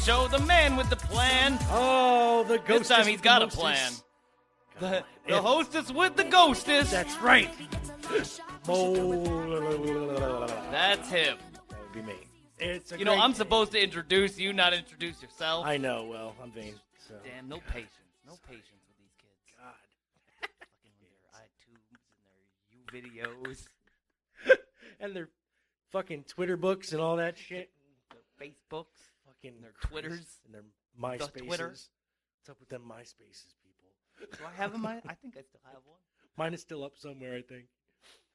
host the show, the man with the plan. Oh, the This ghost. time he's got a plan. The, the hostess with the ghostess. That's right. Mol. That's him. That would be me. It's a You know, I'm day. supposed to introduce you, not introduce yourself. I know. Well, I'm vain. So. Damn, no patience. No patience with these kids. God. Fucking with their iTunes and their U videos, And their fucking Twitter books and all that shit. their Facebooks. Fucking Their Twitters. and their MySpaces. The Twitter. What's up with them MySpaces, people? Do I have them? I I think I still have one. Mine is still up somewhere, I think.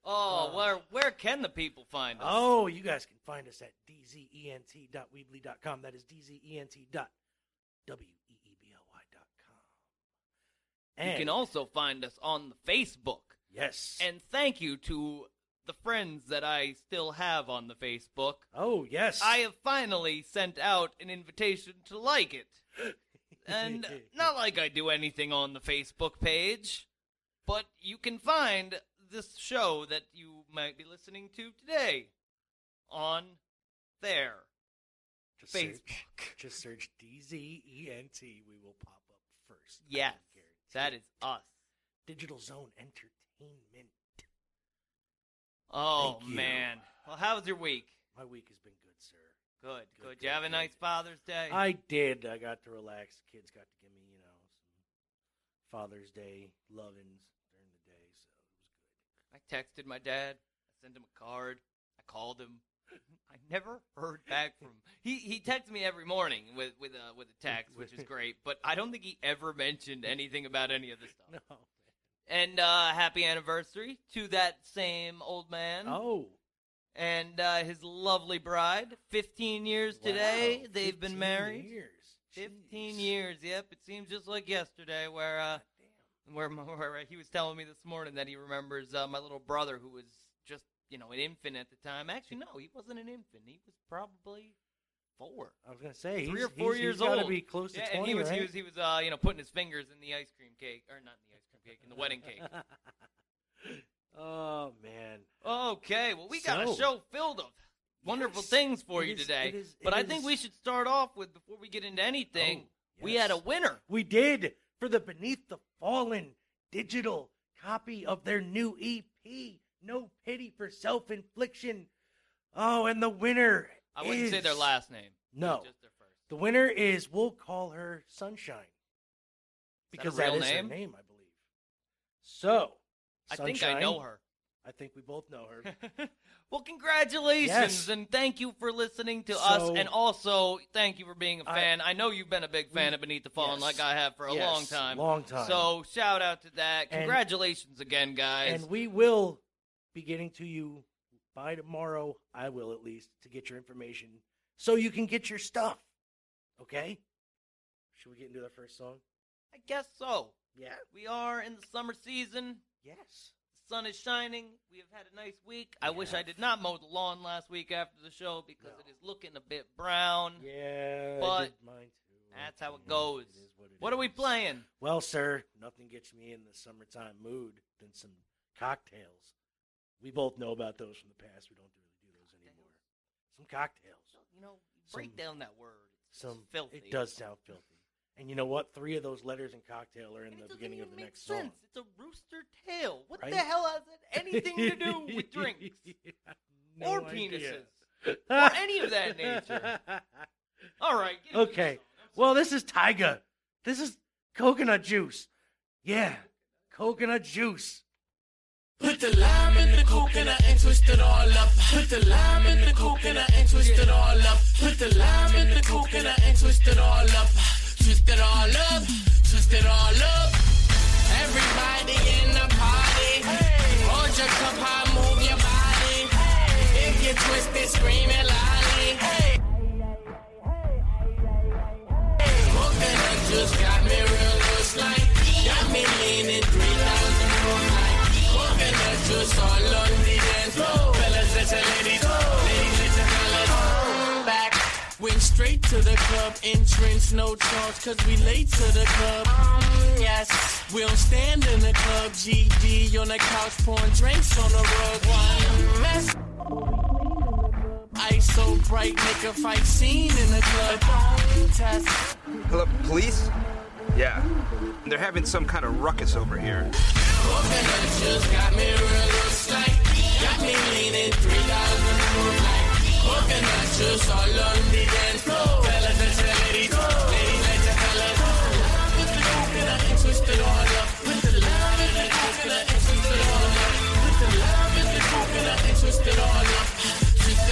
Oh, Uh, where where can the people find us? Oh, you guys can find us at dzent.weebly.com. That is dzent.weebly.com. You can also find us on the Facebook. yes. And thank you to the friends that I still have on the Facebook. oh, yes. I have finally sent out an invitation to like it. And not like I do anything on the Facebook page, but you can find this show that you might be listening to today on there. just search, Facebook. just search DZENT. We will pop up first. Yes, that is us. Digital Zone Entertainment. Oh Thank you. man. Well, how was your week? My week has been good, sir. Good, Good, good. good, you have a nice Father's Day? I did. I got to relax. The kids got to give me, you know, some Father's Day lovings during the day, so it was good. I texted my dad. I sent him a card. I called him. I never heard back from he. He texts me every morning with with a with a text, which is great. But I don't think he ever mentioned anything about any of this stuff. No. And uh, happy anniversary to that same old man Oh. and uh, his lovely bride. Fifteen years today. wow, They've been married. Years. Fifteen Jeez. years. Yep. It seems just like yesterday. Where uh, Damn. where, where he was telling me this morning that he remembers uh, my little brother who was just you know an infant at the time. Actually, no, he wasn't an infant. He was probably four, I was gonna say three he's, or four he's, years he's gotta old. be close to yeah, twenty, and he was right? he was he was uh, you know putting his fingers in the ice cream cake or not in the ice cream cake in the wedding cake. oh man. Okay, well we got a show filled of wonderful Yes, things for you is- today. it is- but it I think we should start off with before we get into anything. Oh, We had a winner. We did for the Beneath the Fallen digital copy of their new EP. No pity for self-infliction. Oh, and the winner. I wouldn't say their last name. No, just their first. the winner is. We'll call her Sunshine because real that is name? her name, I. So, I think I know her. I think we both know her. well, congratulations, Yes. and thank you for listening to us, So- and also thank you for being a I- fan. I, know you've been a big fan of Beneath the Fallen, Yes. like I have for a Yes, long time. Long time. So shout out to that. And- Congratulations again, guys. and we will be getting to you by tomorrow. I will at least to get your information so you can get your stuff. Okay. Should we get into the first song? I guess so. Yeah. We are in the summer season. Yes. The sun is shining. We have had a nice week. I wish I did not mow the lawn last week after the show because No. it is looking a bit brown. Yeah. I But did mine too. That's how it Yeah, goes. is what, it What are we is. playing? Well, sir, nothing gets me in the summertime mood than some cocktails. We both know about those from the past. We don't really do those anymore. Some cocktails. You know, break Some- down that word. It's Some filthy. It does sound filthy. And you know what? Three of those letters in cocktail are in And the it doesn't beginning of even the make next sense. song. It's a rooster tail. What Right? the hell has it anything to do with drinks No or idea. penises or any of that nature? All right. get Okay. well, this is Tyga. This is coconut juice. Yeah, coconut juice. Put the lime in the coconut and twist it all up. Put the lime in the coconut and twist it all up. Put the lime in the coconut and twist it all up. Twist it all up. Twist it all up. Everybody in the party. Hold your cup high, move your body. If you twist it, scream it loudly. Coconut juice got me real loose like. Got me leaning Winch straight to the club. Entrance, no charge, cause we late to the club. Um, yes, we don't stand in the club. GD on the couch, pouring drinks on the rug. One mess. Ice so bright, make a fight scene in the club. Don't. Hello, police? Yeah. They're having some kind of ruckus over here. Coconut just got me real like Got me leaning 3,000 all on the dance floor. Fellas ladies. With the and I all up. With the love and the and I all up. With the love and the and I all up.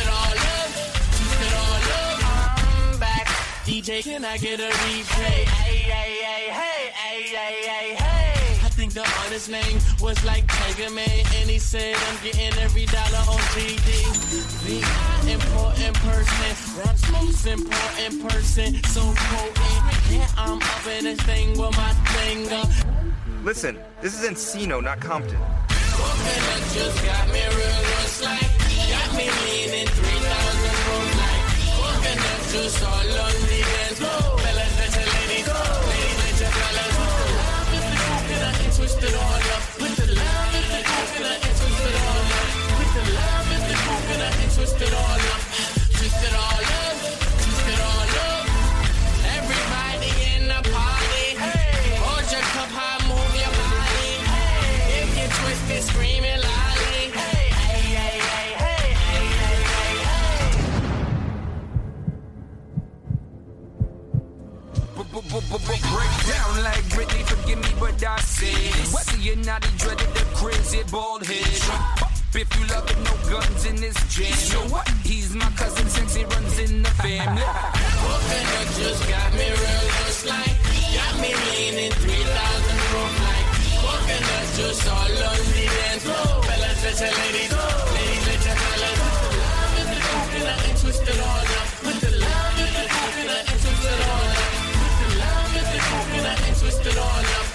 All up, all up. I'm back. DJ, can I get a replay? Hey, hey, hey, hey, hey, hey, hey the artist's name was like Tiger Man, and he said, I'm getting every dollar on GD. The important person, rap's most important person, so potent. Yeah, I'm up in this thing with my finger. Listen, this is Encino, not Compton. Coconut it on Break down like Britney, forgive me, but I said Whether you're not, he dreaded the crazy bald head. If you love it, no guns in this jam You know what? He's my cousin since he runs in the family. Coconut just got me real loose like Got me leaning 3,000 proof like Coconut juice all on the dance. Floor Fellas, let your ladies Ladies, let your fellas Love in the coconut and twist it all up twist it all up.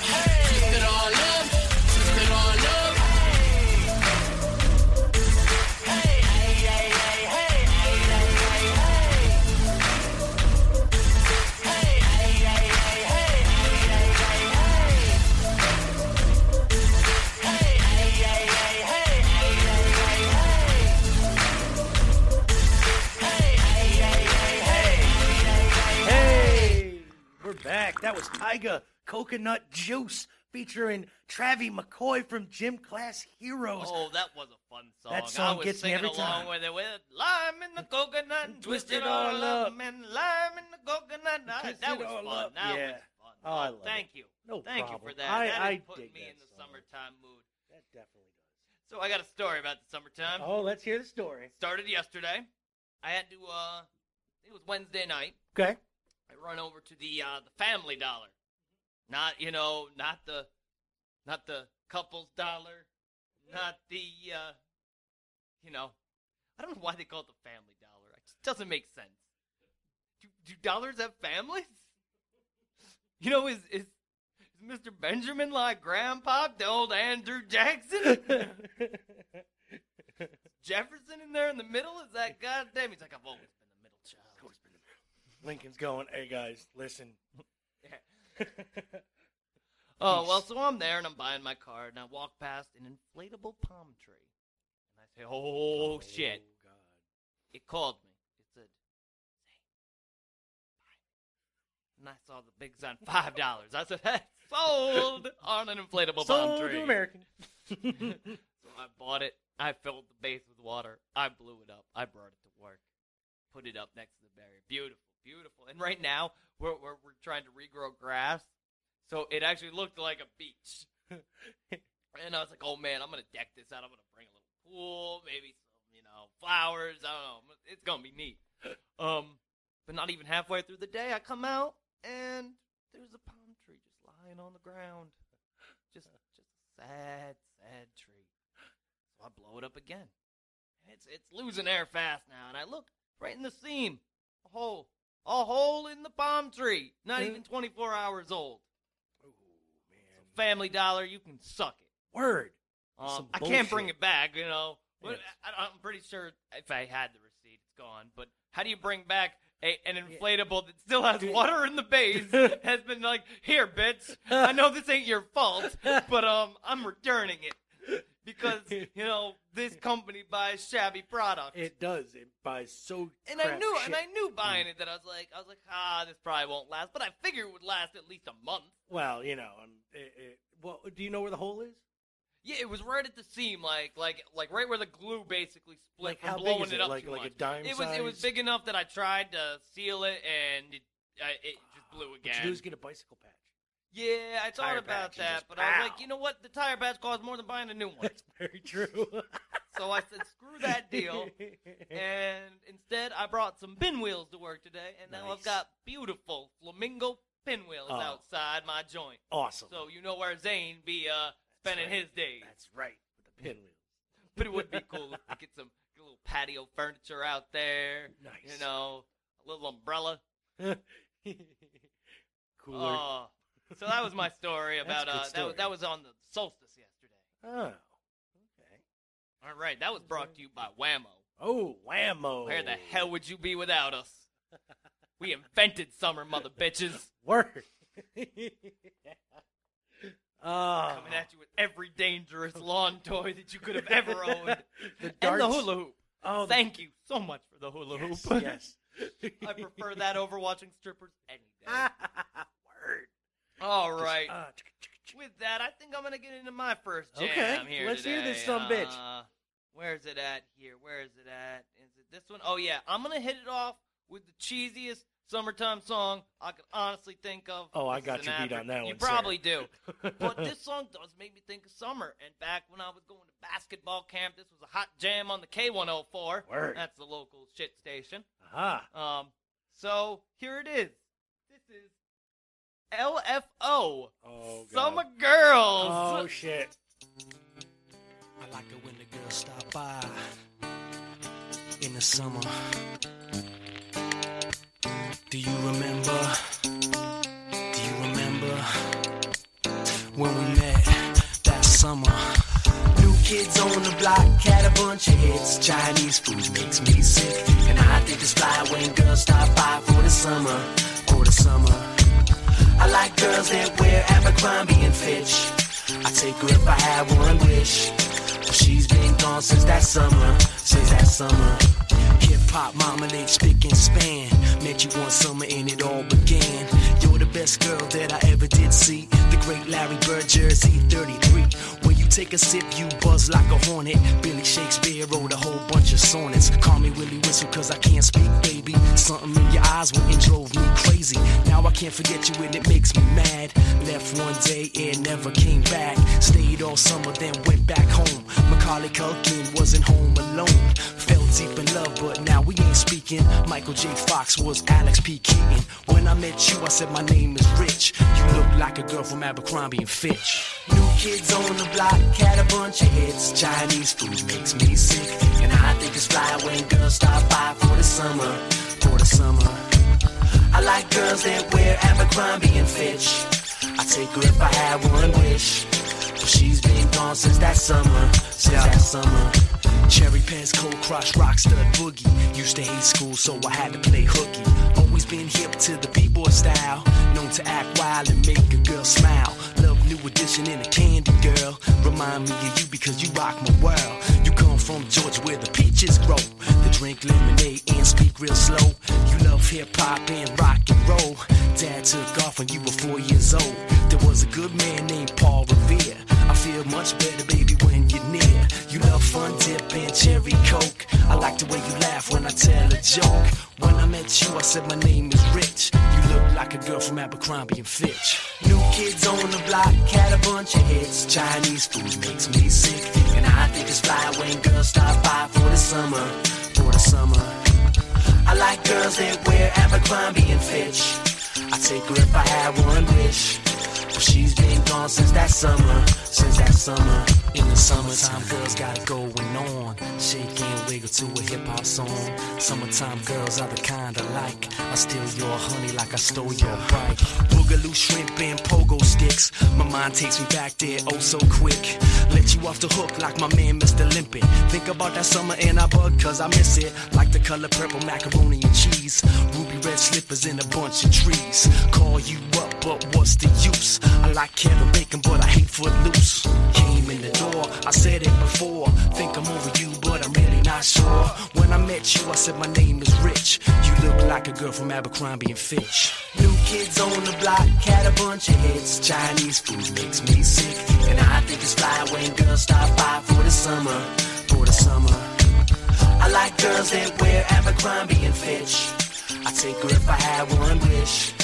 Hey, we're back. That was Tyga Coconut Juice featuring Travis McCoy from Gym Class Heroes. Oh, that was a fun song. That song I was gets me singing every along time. with it with lime in the coconut and twist it all up, and lime in the coconut. I- that was fun. up. That Yeah. was fun. Oh, I love thank it. you. No Thank problem. you for that. I- that I dig me that in the song. summertime mood. That definitely does. So I got a story about the summertime. Oh, let's hear the story. Started yesterday. I had to. uh I think It was Wednesday night. Okay. I run over to the uh the Family Dollar. Not you know, not the, not the couples dollar, not the, uh you know, I don't know why they call it the Family Dollar. It just doesn't make sense. Do, do dollars have families? You know, is is, is Mr. Benjamin like Grandpa, the old Andrew Jackson? Jefferson in there in the middle? Is that goddamn? He's like, I've always been the middle child. Always been the middle. Lincoln's going, hey guys, listen. Oh, well, so I'm there and I'm buying my card and I walk past an inflatable palm tree. And I say, oh, oh shit. God. It called me. It said, "Say, buy." And I saw the big sign, $5. I said, hey, sold on an inflatable palm So tree. to American. So I bought it. I filled the base with water. I blew it up. I brought it to work. Put it up next to the barrier. Beautiful, beautiful. And right now, we're, we're, we're trying to regrow grass. So it actually looked like a beach. and I was like, oh man, I'm to deck this out. I'm to bring a little pool, maybe some, you know, flowers. I don't know. It's to be neat. Um, but not even halfway through the day, I come out and there's a palm tree just lying on the ground. Just, just a sad, sad tree. So I blow it up again. It's it's losing air fast now. And I look right in the seam. A hole. A hole in the palm tree. Not even 24 hours old. Oh, man. Family Dollar, you can suck it. Word. Um, I can't bring it back, you know. But Yes. I, I'm pretty sure if I had the receipt, it's gone. But how do you bring back a, an inflatable that still has water in the base has been like, here, bitch. I know this ain't your fault, but um, I'm returning it because you know this company buys shabby products. It does. It buys so. and I knew, shit. and I knew buying it that I was like, I was like, ah, this probably won't last. But I figured it would last at least a month. Well, you know, um, it, it, well, do you know where the hole is? Yeah, it was right at the seam, like like like right where the glue basically split Like, from how big blowing it it? up Like- too like a much. dime It was it was big enough that I tried to seal it and it uh, it just blew What again. you do is get a bicycle patch. Yeah, I thought about that, just but I was like, you know what? The tire patch costs more than buying a new one. That's very true. so I said, screw that deal. And instead, I brought some pinwheels to work today, and now I've got beautiful flamingo pinwheels Oh. outside my joint. awesome. So you know where Zane be uh spending right. his days. That's right. With the pinwheels. But it would be cool if we get some get little patio furniture out there. Nice. You know, a little umbrella. Cooler. Oh, so that was my story about uh that was, story. that was on the solstice yesterday. oh. Okay. All right, that was brought to you by Wham-O. Oh, Wham-O. Where the hell would you be without us? We invented summer, mother bitches. Word. oh. Coming at you with every dangerous lawn toy that you could have ever owned. the darts. And the hula hoop. Oh, the- Thank you so much for the hula yes, hoop. yes. I prefer that over watching strippers any day. Word. All Just, right. tsk, tsk. With that, I think I'm gonna get into my first jam Okay, here let's hear this some son bitch. Uh, where's it at here? Where is it at? Is it this one? Oh yeah, I'm gonna hit it off with the cheesiest summertime song I could honestly think of. Oh, I is got you beat on that You one, You probably do. But this song does make me think of summer. And back when I was going to basketball camp, this was a hot jam on the K104. Word. That's the local shit station. Aha. Um, so here it is. This is LFO. Oh, God. Summer Girls. Oh, shit. I like it when the girls stop by in the summer. Do you remember? Do you remember when we met that summer? New kids on the block had a bunch of hits. Chinese food makes me sick, and I think it's fly when girls stop by for the summer, for the summer. I like girls that wear Abercrombie and Fitch. I take her if I had one wish. But she's been gone since that summer, since that summer. Hip hop marmalade, spick and span. Met you one summer and it all began. You're the best girl that I ever did see. The great Larry Bird jersey 33. Take a sip, you buzz like a hornet. Billy Shakespeare wrote a whole bunch of sonnets. Call me Willie Whistle cause I can't speak, baby. Something in your eyes went and drove me crazy. Now I can't forget you and it makes me mad. Left one day and never came back. Stayed all summer, then went back home. Macaulay Culkin wasn't home alone. Fell deep in love, but now we ain't speaking. Michael J. Fox was Alex P. Keaton. When I met you, I said my name is Rich. You look like a girl from Abercrombie and Fitch. New kids on the block had a bunch of hits. Chinese food makes me sick, and I think it's fly when girls stop by for the summer, for the summer. I like girls that wear Abercrombie and Fitch. I'd take her if I had one wish. But she's been gone since that summer, since that summer. Cherry Pants, Cold Crush, Rockstar Boogie. Used to hate school, so I had to play hooky. Always been hip to the b-boy style. Known to act wild and make a girl smile. New edition in a candy girl. Remind me of you because you rock my world. You come from Georgia where the peaches grow. Drink lemonade and speak real slow. You love hip hop and rock and roll. Dad took off when you were four years old. There was a good man named Paul Revere. I feel much better, baby, when you're near. You love fun dip and cherry coke. I like the way you laugh when I tell a joke. When I met you, I said my name is Rich. You look like a girl from Abercrombie and Fitch. New kids on the block had a bunch of hits. Chinese food makes me sick, and I think it's fly when girls stop by for the summer, the summer. I like girls that wear Abercrombie and Fitch. I'd take her if I had one wish. She's been gone since that summer, since that summer. In the summertime, girls got it going on. Shake and wiggle to a hip hop song. Summertime girls are the kind I like. I steal your honey like I stole your bike. Boogaloo shrimp and pogo sticks. My mind takes me back there oh so quick. Let you off the hook like my man Mr. Limpet. Think about that summer and I bug cause I miss it. Like the color purple macaroni and cheese. Ruby red slippers in a bunch of trees. Call you up, but what's the use? I like Kevin Bacon, but I hate Footloose. Came in the door, I said it before. Think I'm over you, but I'm really not sure. When I met you, I said my name is Rich. You look like a girl from Abercrombie and Fitch. New kids on the block, had a bunch of hits. Chinese food makes me sick. And I think it's fly when girls stop by for the summer. For the summer. I like girls that wear Abercrombie and Fitch. I take her if I had one wish.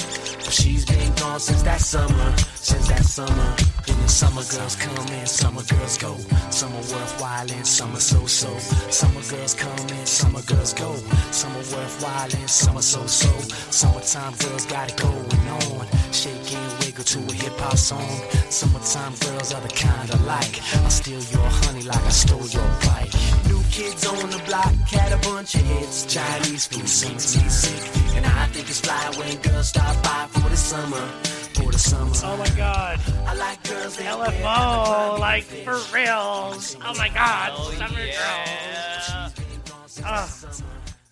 She's been gone since that summer, since that summer. Then the summer girls come and summer girls go. Are worthwhile and some are so-so. Summer girls come and summer girls go. Are worthwhile and summer are so-so. Summertime girls got it going on. Shake and wiggle to a hip hop song. Summertime girls are the kind I like. I steal your honey like I stole your bike. New kids on the block had a bunch of hits. Chinese food makes me sick. And I think it's fly when girls stop by for the summer. For the summer. Oh my god. I like girls that wear LFO, like and for Fitch. reals. Oh my god, Oh, Summer yeah. Girls. Ah,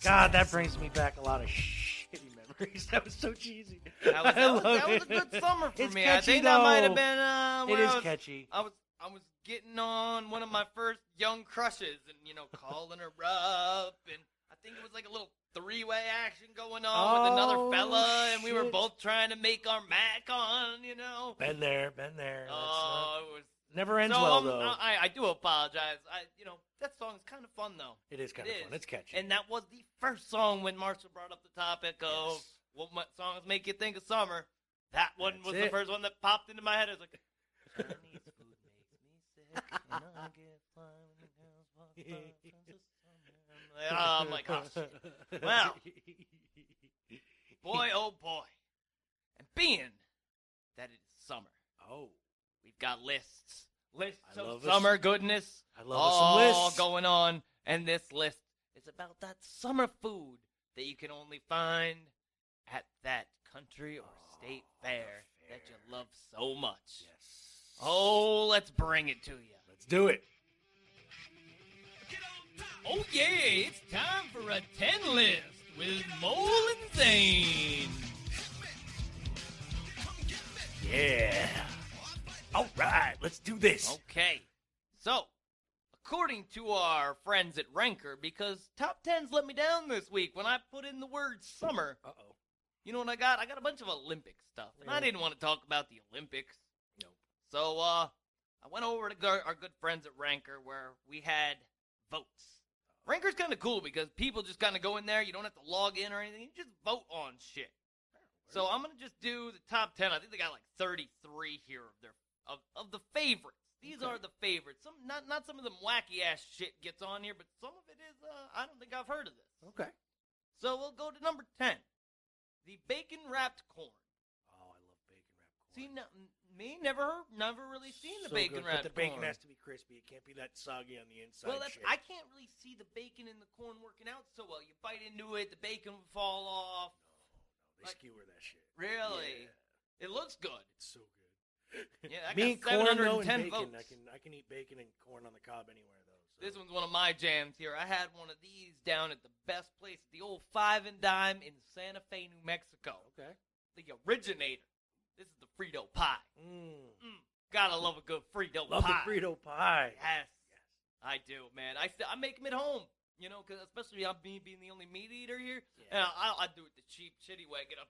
God, that brings me back a lot of shitty memories. That was so cheesy. That was, I that was, love that was a good summer for It's me. I catchy, think that might have been uh, It when is I was, catchy. I was I was getting on one of my first young crushes and you know calling her up and I think it was like a little three way action going on with another Oh, fella and we were both trying to make our Mac on, you know. Been there, been there. Oh, not- it was never ends so, well um, though. I I do apologize. I you know that song is kind of fun though. it is kind it of is. fun. It's catchy. And that was the first song when Marshall brought up the topic of Yes. what songs make you think of summer. That one That's was the first one that popped into my head. I was like, Chinese food makes me sick, and I get fly when the girls walk by from the summer. I'm like, oh, shit. Well. boy, oh boy. And being that it is summer, oh, we've got lists. Lists I of summer goodness I love all going on, and this list is about that summer food that you can only find at that country or oh, state Oh, the fair, that you love so much. Yes. Oh, let's bring it to you. let's do it. Oh yeah, it's time for a ten list with Mole and Zane. Yeah. All right, let's do this. Okay, so according to our friends at Ranker, because top tens let me down this week when I put in the word summer. Uh oh. You know what I got? I got a bunch of Olympic stuff, and I didn't want to talk about the Olympics. Nope. So uh, I went over to our good friends at Ranker where we had votes. Ranker's kind of cool because people just kind of go in there. You don't have to log in or anything. You just vote on shit. So I'm gonna just do the top ten. I think they got like 33 here of their of, of the favorites. These Okay. are the favorites. Some not not some of them wacky ass shit gets on here, but some of it is. Uh, I don't think I've heard of this. Okay. So we'll go to number 10. The bacon wrapped corn. Oh, I love bacon wrapped corn. See, no, me never heard, never really seen the So bacon good, wrapped But the bacon corn. has to be crispy. It can't be that soggy on the inside. well, that's shit. I can't really see the bacon and the corn working out so well. You bite into it, the bacon will fall off. No, no, they like- skewer that shit. Really, Yeah, it looks good. it's so good. Yeah, I Me got corn though, 710 and bacon. votes. I can I can eat bacon and corn on the cob anywhere though. So. This one's one of my jams here. I had one of these down at the best place, the old Five and Dime in Santa Fe, New Mexico. okay. The originator. This is the Frito pie. Mm. Mm, gotta love a good Frito Love pie. the Frito pie. Yes, yes. I do, man. I st- I make them at home. You know, because especially I'm me being the only meat eater here. Yeah. And I, I do it the cheap, shitty way. Get a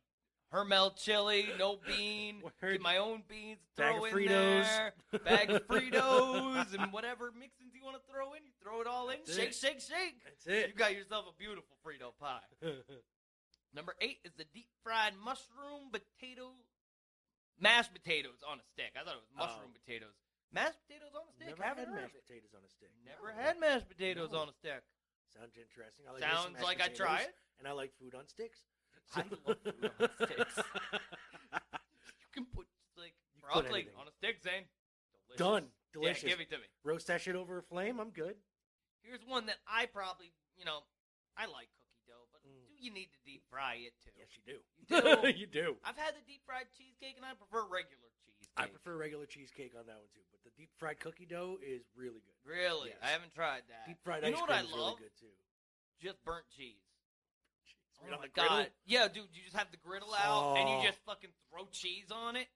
Hormel chili, no bean. Get my own beans. Bag Throw of in Fritos. there. Bag of Fritos and whatever mixins you want to throw in. You throw it all in. That's shake, it. shake, shake. That's it. You got yourself a beautiful Frito pie. Number eight is the deep fried mushroom potato, mashed potatoes on a stick. I thought it was oh. mushroom Oh. potatoes. Mashed potatoes on a stick. Never had mashed potatoes on a stick. Never had mashed potatoes No. on a stick. Sounds interesting. I like Sounds like I'd try it. And I like food on sticks. I love food on sticks. You can put like broccoli on a stick, Zane. Delicious. Done. Yeah, Delicious. give it to me. Roast that shit over a flame. I'm good. Here's one that I probably, you know, I like cookie dough, but Mm. do you need to deep fry it too? Yes, you do. You do? you do. I've had the deep fried cheesecake, and I prefer regular cheesecake. I prefer regular cheesecake on that one too, but the deep fried cookie dough is really good. Really, Yes. I haven't tried that. Deep fried you ice know what cream I is love? really good too. Just burnt cheese. Right oh on my the griddle? god! Yeah, dude, you just have the griddle out and Oh. you just fucking throw cheese on it.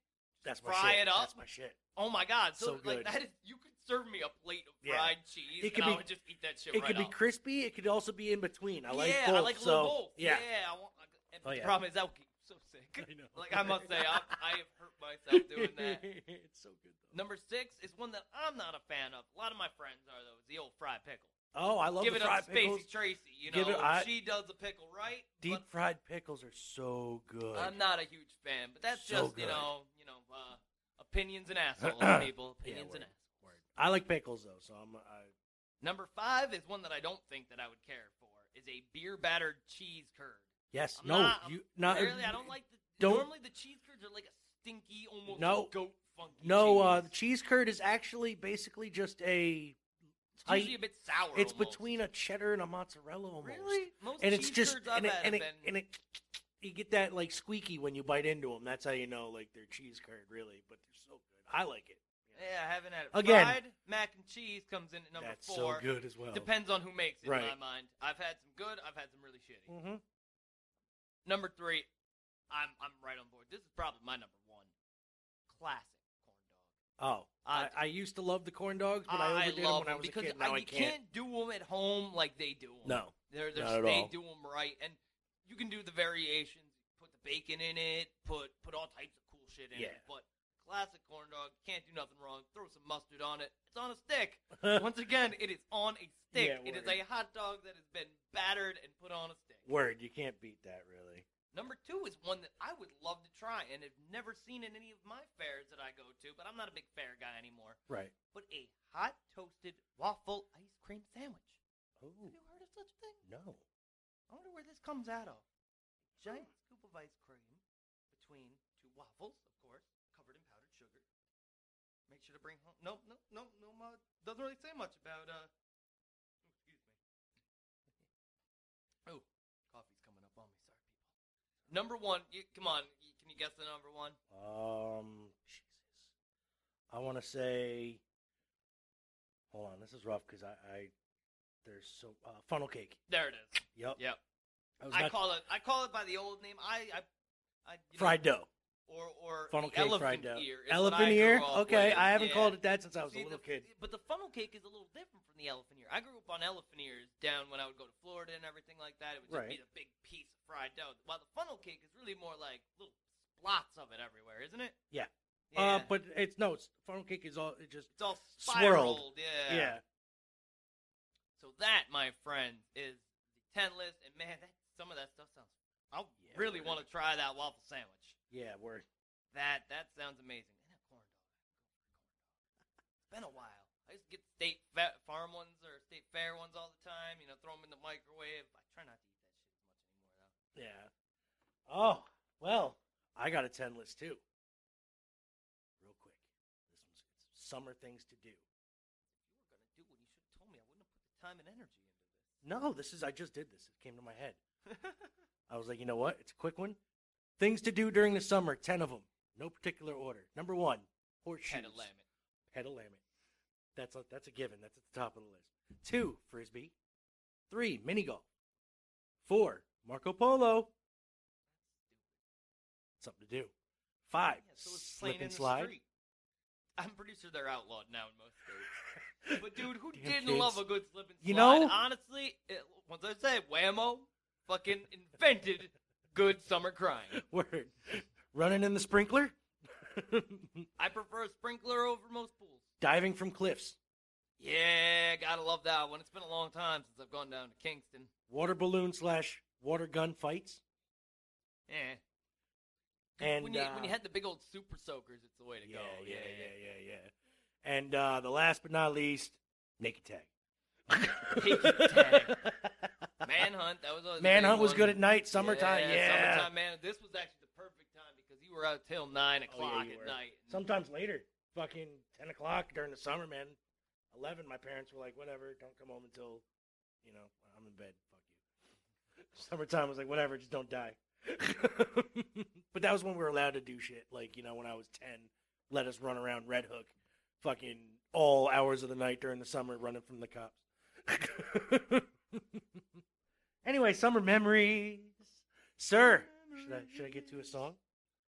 That's my fry shit. it up. That's my shit. Oh my god! So, So like good. that is you could serve me a plate of Yeah. fried cheese It could and I be- would just eat that shit It right could be up. crispy. It could also be in between. I like yeah, both. I like a so, little both. Yeah. I want. and Oh, the yeah. problem is that would keep so sick. I know. Like I must say, I, I have hurt myself doing that. it's so good though. Number six is one that I'm not a fan of. A lot of my friends are though. Is the old fried pickle. Oh, I love Give the it up fried to pickles. Spacey Tracy. You Give know, it- I- she does the pickle right. Deep but fried pickles are so good. I'm not a huge fan, but that's So just you good. know, you know, uh, opinions and assholes, people. Opinions word. and assholes. I like pickles though, so I'm. I, Number five is one that I don't think that I would care for. Is a beer battered cheese curd. yes, I'm no, not, I'm- you not. really, I don't like the. don't- normally the cheese curds are like a stinky, almost No. goat funky. No, uh, cheese. cheese curd is actually basically just a. it's usually a bit sour. It's almost. between a cheddar and a mozzarella almost. really most And it's just and it, and it, been. and it you get that like squeaky when you bite into them. That's how you know like they're cheese curd really, but they're so good. I like it. yeah, I haven't had it. Again. Fried mac and cheese comes in at number That's four. so good as well. Depends on who makes it. Right. In my mind, I've had some good. I've had some really shitty. Mm-hmm. Number three, I'm I'm right on board. This is probably my number one. Classic. Oh, I, Uh, I used to love the corn dogs, but I, overdid love them when I them was a kid. Now I, I you can't. do them at home like they do them. No, they're, they're not at they all. do them right, and you can do the variations. Put the bacon in it. Put put all types of cool shit in Yeah. it. But classic corn dog can't do nothing wrong. Throw some mustard on it. It's on a stick. Once again, it is on a stick. Yeah, it is word. a hot dog that has been battered and put on a stick. Word, you can't beat that really. Number two is one that I would love to try and have never seen in any of my fairs that I go to, but I'm not a big fair guy anymore. Right. But a hot toasted waffle ice cream sandwich. Oh Have you heard of such a thing? no. I wonder where this comes out of. Giant scoop of ice cream between two waffles, of course, covered in powdered sugar. Make sure to bring home. No, no, no, no. Uh, doesn't really say much about. uh ooh, Excuse me. Oh, coffee's coming up on me. Sorry, people. Number one. You, come on. You, can you guess the number one? Um, Jesus. I want to say. Hold on, this is rough because I, I there's so uh, funnel cake. There it is. Yep. Yep. I I call it. I call it by the old name. I. I. I you know, fried dough. or or Funnel cake fried dough. ear. Elephant ear. Okay, with, I haven't yeah. called it that since I was See, a little the, kid. But the funnel cake is a little different from the elephant ear. I grew up on elephant ears down when I would go to Florida and everything like that. It would just be Right. the big piece fried dough. While the funnel cake is really more like little splots of it everywhere, isn't it? Yeah. Yeah. Uh, but it's no, it's, funnel cake is all it just it's all swirled. Yeah. yeah. So that, my friends, is the ten list. And man, that, some of that stuff sounds. I Yeah, really want to try that waffle sandwich. Yeah, word. That that sounds amazing. And a corn dog. It's been a while. I used to get state fa- farm ones or state fair ones all the time. You know, throw them in the microwave. I try not to eat that shit as much anymore though. Yeah. Oh well, I got a ten list too. Real quick, this one's summer things to do. If you were gonna do what you should have told me, I wouldn't have put the time and energy into this. No, this is I just did this. It came to my head. I was like, you know what? It's a quick one. Things to do during the summer. Ten of them. No particular order. Number one, horseshoes. Head of lamb it. Head of lamb. That's a, that's a given. That's at the top of the list. Two, frisbee. Three, mini golf. Four, Marco Polo. Something to do. Five, Yeah, so it's slip and slide. street. I'm pretty sure they're outlawed now in most states. But dude, who Damn didn't kids. love a good slip and slide? You know- honestly, it, once I say Wham-O, fucking invented good summer crime. Word. Running in the sprinkler. I prefer a sprinkler over most pools. Diving from cliffs. Yeah, gotta love that one. It's been a long time since I've gone down to Kingston. Water balloon slash water gun fights. Yeah. And when you uh, when you had the big old super soakers, it's the way to yeah, go. yeah, yeah, yeah, yeah. And uh, the last but not least, naked tag. Naked tag. Manhunt, that was always Manhunt was one. good at night. Summertime, yeah. Summertime, man. This was actually the perfect time because you were out till nine yeah, o'clock you at were. night. Sometimes later, fucking ten o'clock during the summer, man. Eleven, my parents were like, whatever, don't come home until, you know, I'm in bed. Summertime was like, whatever, just don't die. but that was when we were allowed to do shit. Like, you know, when I was ten, let us run around Red Hook, fucking all hours of the night during the summer, running from the cops. anyway, summer memories, sir. Should I should I get to a song?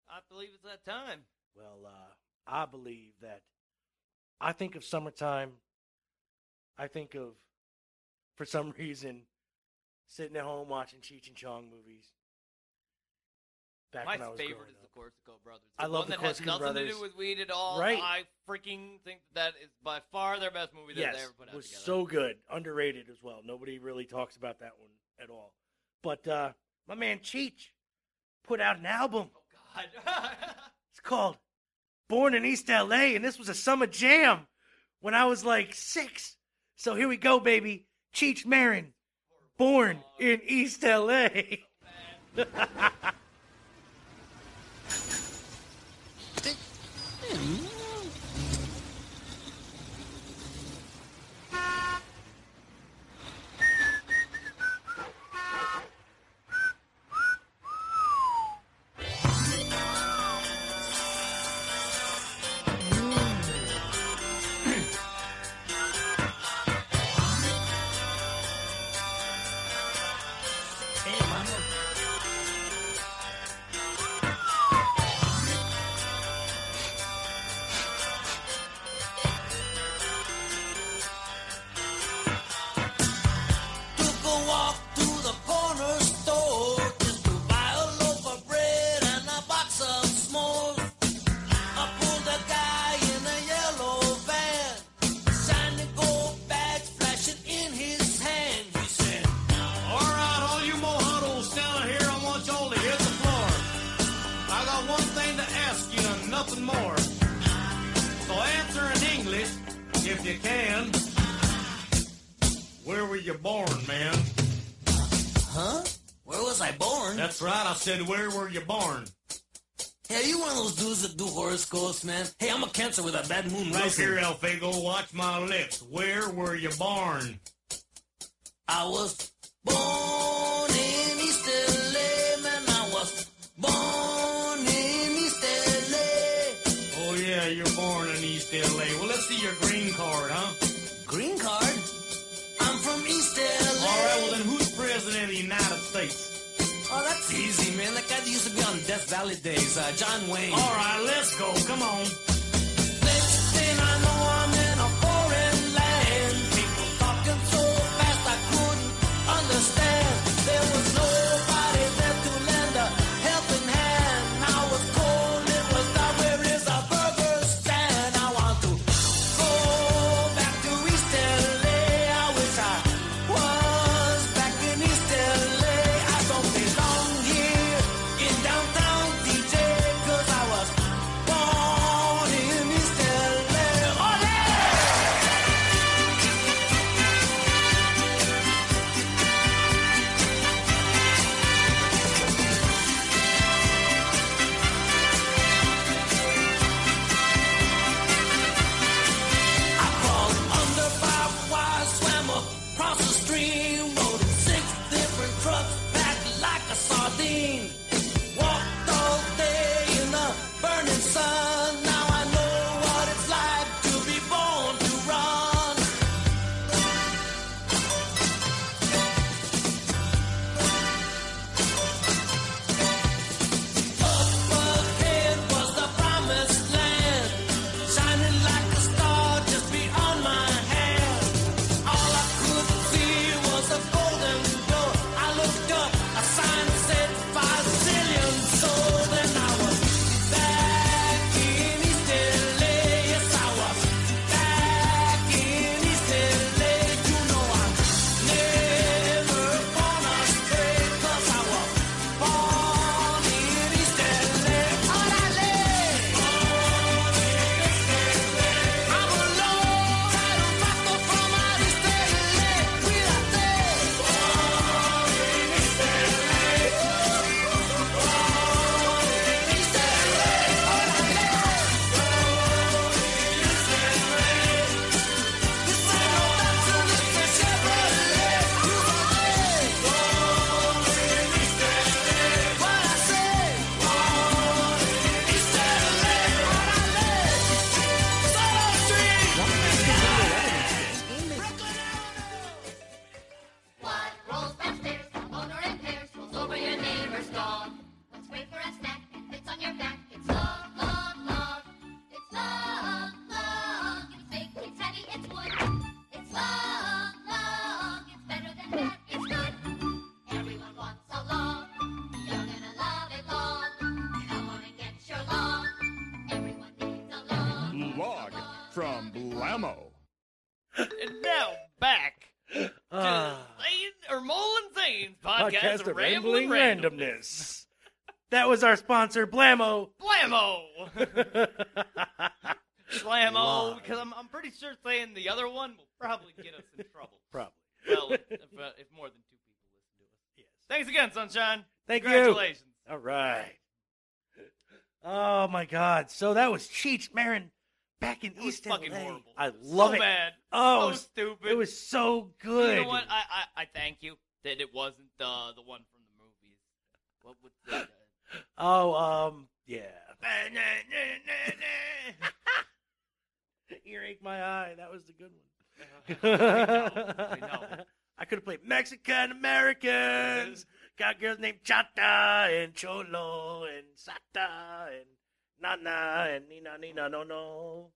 I believe it's that time. Well, uh, I believe that I think of summertime. I think of, for some reason, sitting at home watching Cheech and Chong movies. Back My when I was favorite is up. the Corsican Brothers. I love one the that has Corsican nothing to do with weed at all. Right. I freaking think that is by far their best movie that yes, they ever put out was together. so good, underrated as well. Nobody really talks about that one at all. But uh, my man Cheech put out an album. Oh God. It's called Born in East LA, and this was a summer jam when I was like six. So here we go, baby. Cheech Marin, Born in East LA. said, where were you born? Hey, you one of those dudes that do horoscopes, man? Hey, I'm a Cancer with a bad moon. Right here, El Fago, watch my lips. Where were you born? I was easy, man. That guy that used to be on Death Valley days, uh, John Wayne. All right, let's go. Come on. Next thing I know, I'm in a foreign land. People talking so fast I couldn't understand. There was nobody our sponsor, Blammo. Blammo! Slammo, Live. because I'm, I'm pretty sure saying the other one will probably get us in trouble. Probably. Well, if, uh, if more than two people listen to us. Yes. Thanks again, Sunshine. Thank you. Congratulations. All right. Oh my God! So that was Cheech Marin back in It was East fucking LA. horrible. I love so it. bad. Oh, it so was- stupid. It was so good. You know what? I, I, I thank you that it wasn't the the one from the movies. What was that? Oh, um, yeah. Earache my eye. That was the good one. I know. I could have played Mexican Americans. Got girls named Chata and Cholo and Sata and Nana and Nina Nina no no.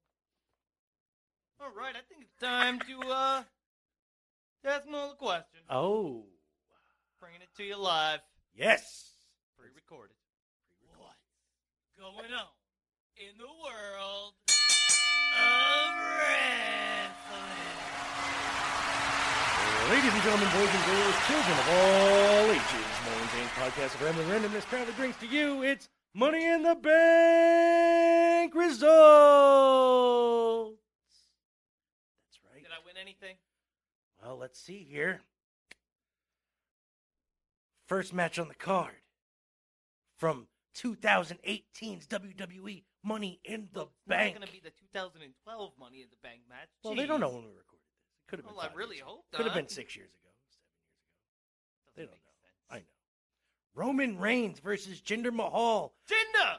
All right, I think it's time to uh ask another question. Oh, Bringing it to you live, yes. pre-recorded. Going on in the world of wrestling? Ladies and gentlemen, boys and girls, children of all ages, Mole N' Zanes' podcast of Rambling Randomness proudly brings to you its Money in the Bank results. That's right. Did I win anything? Well, let's see here. First match on the card from 2018's WWE Money in the Well, it's Bank. not going to be the 2012 Money in the Bank match. well, they don't know when we recorded this. It could have been. Well, I really hope Could have been six years ago, seven years ago. Doesn't They don't know. sense. I know. Roman Reigns versus Jinder Mahal. Jinder!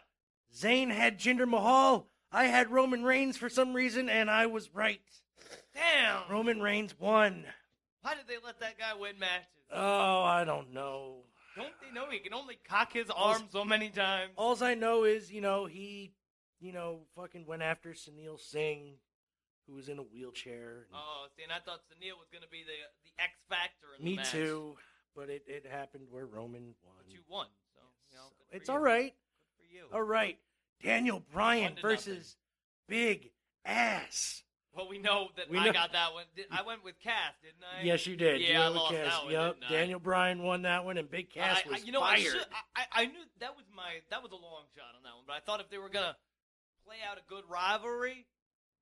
Zane had Jinder Mahal. I had Roman Reigns for some reason, and I was right. Damn! Roman Reigns won. Why did they let that guy win matches? Oh, I don't know. Don't they know he can only cock his arm so many times? Alls I know is, you know, he, you know, fucking went after Sunil Singh, who was in a wheelchair. Oh, see, and I thought Sunil was going to be the the X factor in the Me match. too. But it, it happened where Roman won. But you won, so you know, So good for it's you. all right. Good for you. All right. Daniel Bryan One to versus Big Cass. Well, we know that We I got that one. I went with Cass, didn't I? Yes, you did. Yeah, You I lost Cass. that one, Yep. I? Daniel Bryan won that one, and Big Cass I, I, was you know, I, fired. should, I, I knew that was my that was a long shot on that one, but I thought if they were gonna play out a good rivalry,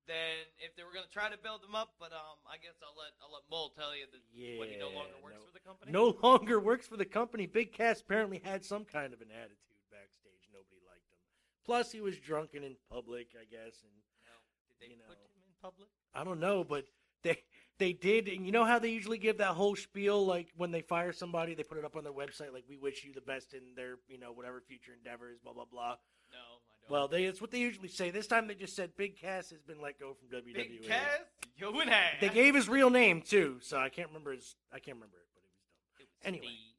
then if they were gonna try to build them up, but um, I guess I'll let I'll let Mole tell you that when he no longer works no. for the company. no longer works for the company. Big Cass apparently had some kind of an attitude backstage. Nobody liked him. Plus, he was drunken in public, I guess, and No. Did they you put know. in public? I don't know, but they they did. And you know how they usually give that whole spiel, like when they fire somebody, they put it up on their website, like "We wish you the best in their, you know, whatever future endeavors." Blah blah blah. No, I don't. Well, they it's what they usually say. This time they just said Big Cass has been let go from WWE. Big Cass, and I. They gave his real name too, so I can't remember his. I can't remember it, but it was dumb. It was Anyway. Steve.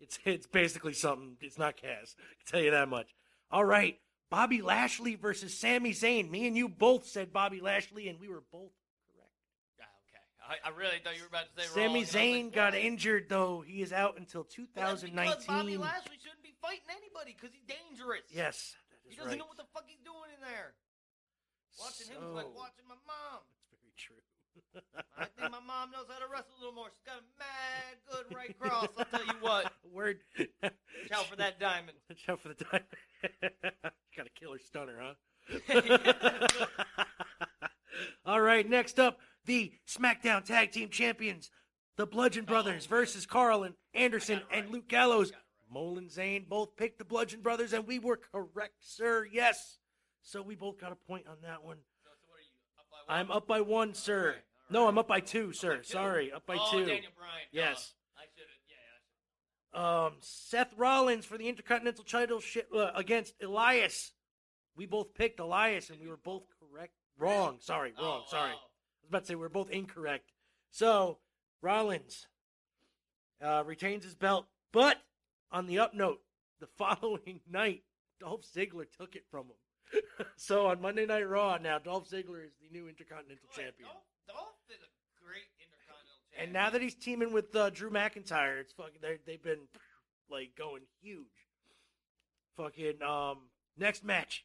It's it's basically something. It's not Cass. I can tell you that much. All right, Bobby Lashley versus Sami Zayn. Me and you both said Bobby Lashley, and we were both correct. Ah, okay, I, I really thought you were about to say Sami wrong, Zayn like, got injured though. He is out until Well, that's because 2019. Bobby Lashley shouldn't be fighting anybody because he's dangerous. Yes, He doesn't right. know what the fuck he's doing in there. Watching him is like watching my mom. That's very true. I think my mom knows how to wrestle a little more. She's got a mad good right cross. I'll tell you what. Word. Watch out for that diamond. Watch out for the time. Got a killer stunner, huh? All right, next up, the SmackDown Tag Team Champions, the Bludgeon Brothers oh, versus Karl and Anderson Oh, it and. Luke Gallows. It Mole N' Zane both picked the Bludgeon Brothers, and we were correct, sir. Yes. So we both got a point on that one. So, so what are you, up? I'm up by one, sir. Right, No. I'm up by two, sir. Sorry, up by two? Sorry, up by oh, two. Daniel Bryan. Yes. I should have. Yeah, yeah. Um, Seth Rollins for the Intercontinental title uh, against Elias. We both picked Elias, and we were both correct. Wrong. Sorry, Oh, wrong. Sorry. I oh. was about to say we are both incorrect. So Rollins uh, retains his belt, but on the up note, the following night, Dolph Ziggler took it from him. so on Monday Night Raw now, Dolph Ziggler is the new Intercontinental Good. Champion. Dolph, Dolph is a great intercontinental champion. And now that he's teaming with uh, Drew McIntyre, it's fucking they they've been like going huge. Fucking um next match.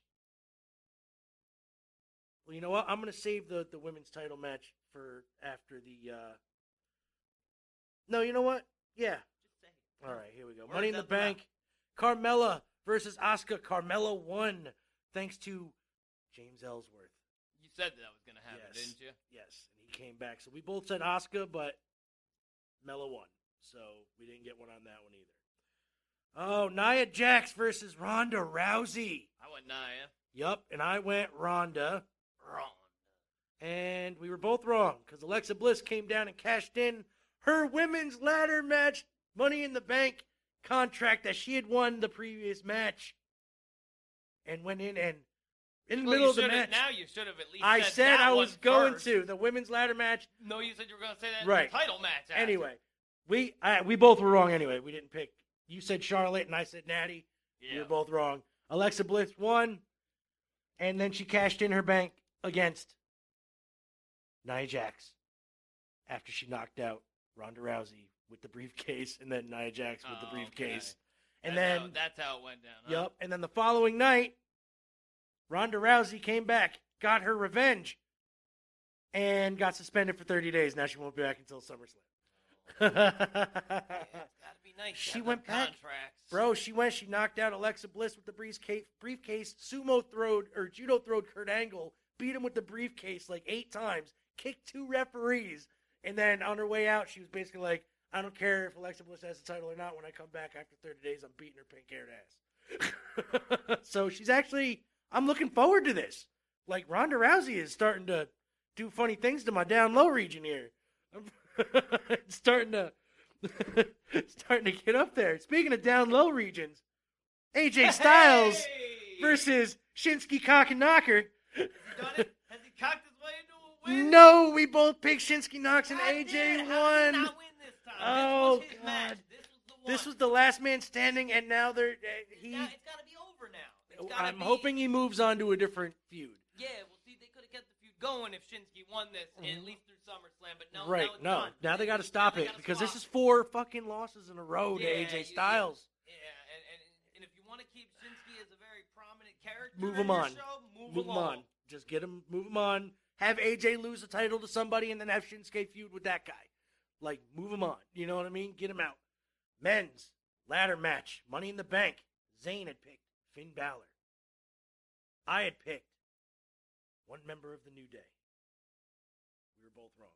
Well, you know what? I'm gonna save the the women's title match for after the. uh No, you know what? Yeah. Just say it. All right, here we go. Words Money in the out the mouth. Bank. Carmella versus Asuka. Carmella won thanks to James Ellsworth. You said that was gonna happen, Yes. didn't you? Yes, and he came back. So we both said Asuka, but Mella won. So we didn't get one on that one either. Oh, Nia Jax versus Ronda Rousey. I went Nia. Yup, and I went Ronda. Wrong. And we were both wrong because Alexa Bliss came down and cashed in her women's ladder match Money in the Bank contract that she had won the previous match. And went in and in the Well, middle of the match. Now you should have at least. I said, said I was going first. to. The women's ladder match No, you said you were gonna say that Right. the title match. after. Anyway, we I, we both were wrong anyway. We didn't pick. You said Charlotte and I said Natty. We Yeah. were both wrong. Alexa Bliss won, and then she cashed in her bank against Nia Jax after she knocked out Ronda Rousey with the briefcase, and then Nia Jax with the Oh, briefcase. okay. And that's then, how, that's how it went down. Huh? yep. And then the following night, Ronda Rousey came back, got her revenge, and got suspended for 30 days. Now she won't be back until SummerSlam. Yeah, gotta be nice. She went back. Contracts. Bro, she went. She knocked out Alexa Bliss with the briefcase. Briefcase. Sumo throwed or judo throwed Kurt Angle. Beat him with the briefcase like eight times. Kicked two referees, and then on her way out, she was basically like, "I don't care if Alexa Bliss has the title or not. When I come back after 30 days, I'm beating her pink-haired ass." so she's actually. I'm looking forward to this. Like Ronda Rousey is starting to do funny things to my down low region here. it's starting to starting to get up there. Speaking of down low regions, AJ Styles Hey! versus. Has he done it? Has he cocked his way into a win? No, we both picked Shinsuke Knox and God AJ did won. win this? Oh, this God. This was the. This was the last man standing, and now they're uh, he. Now, gotta I'm be- hoping he moves on to a different feud. Yeah, well, see, they could have kept the feud going if Shinsuke won this, at mm-hmm. least through SummerSlam. But no, right? now it's no, done. now they got to stop Now they it gotta because this is four fucking losses in a row to Yeah, AJ you- Styles. Yeah, and, and, and if you want to keep Shinsuke as a very prominent character, Move in him your on. Show, move, Move him him on. Just get him, move him on. Have AJ lose the title to somebody, and then have Shinsuke feud with that guy. Like, move him on. You know what I mean? Get him out. Men's ladder match, Money in the Bank. Zane had picked Finn Balor. I had picked one member of the New Day. We were both wrong.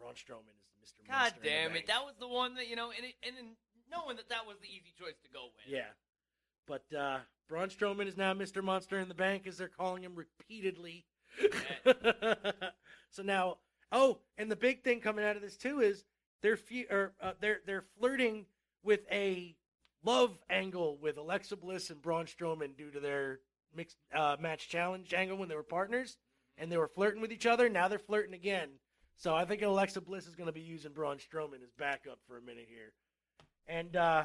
Braun Strowman is the Mr. God Monster in the damn it! That was the one that you know, and it, and in knowing that that was the easy choice to go with. Yeah. But uh, Braun Strowman is now Mr. Monster in the Bank, as they're calling him repeatedly. so now, oh, and the big thing coming out of this too is they're fe- or, uh, they're they're flirting with a love angle with Alexa Bliss and Braun Strowman due to their mixed uh, match challenge angle when they were partners and they were flirting with each other. Now they're flirting again. So I think Alexa Bliss is going to be using Braun Strowman as backup for a minute here. And uh,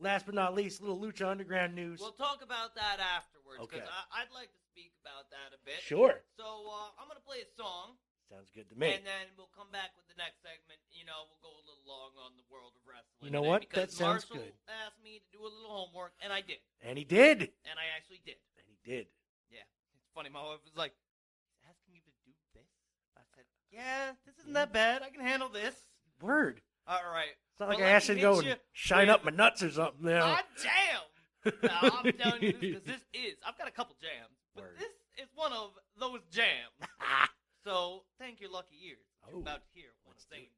last but not least, little Lucha Underground news. We'll talk about that afterwards Okay. because I'd like to speak about that a bit. Sure. So uh, I'm gonna play a song, Sounds good to me. and then we'll come back with the next segment. You know, we'll go a little long on the world of wrestling. You know what? That sounds Marshall good. Asked me to do a little homework, and I did, and he did. and I actually did. And he did. Yeah, it's funny. My wife was like, "He's asking you to do this." I said, "Yeah, this isn't that bad. I can handle this." Word. All right. It's not like Well, I asked you to go and shine up my nuts or something. Know? God damn! Now, I'm telling you this because this is. I've got a couple jams, but Word. this is one of those jams. so thank your lucky ears. You're Oh, about to hear one of Zane's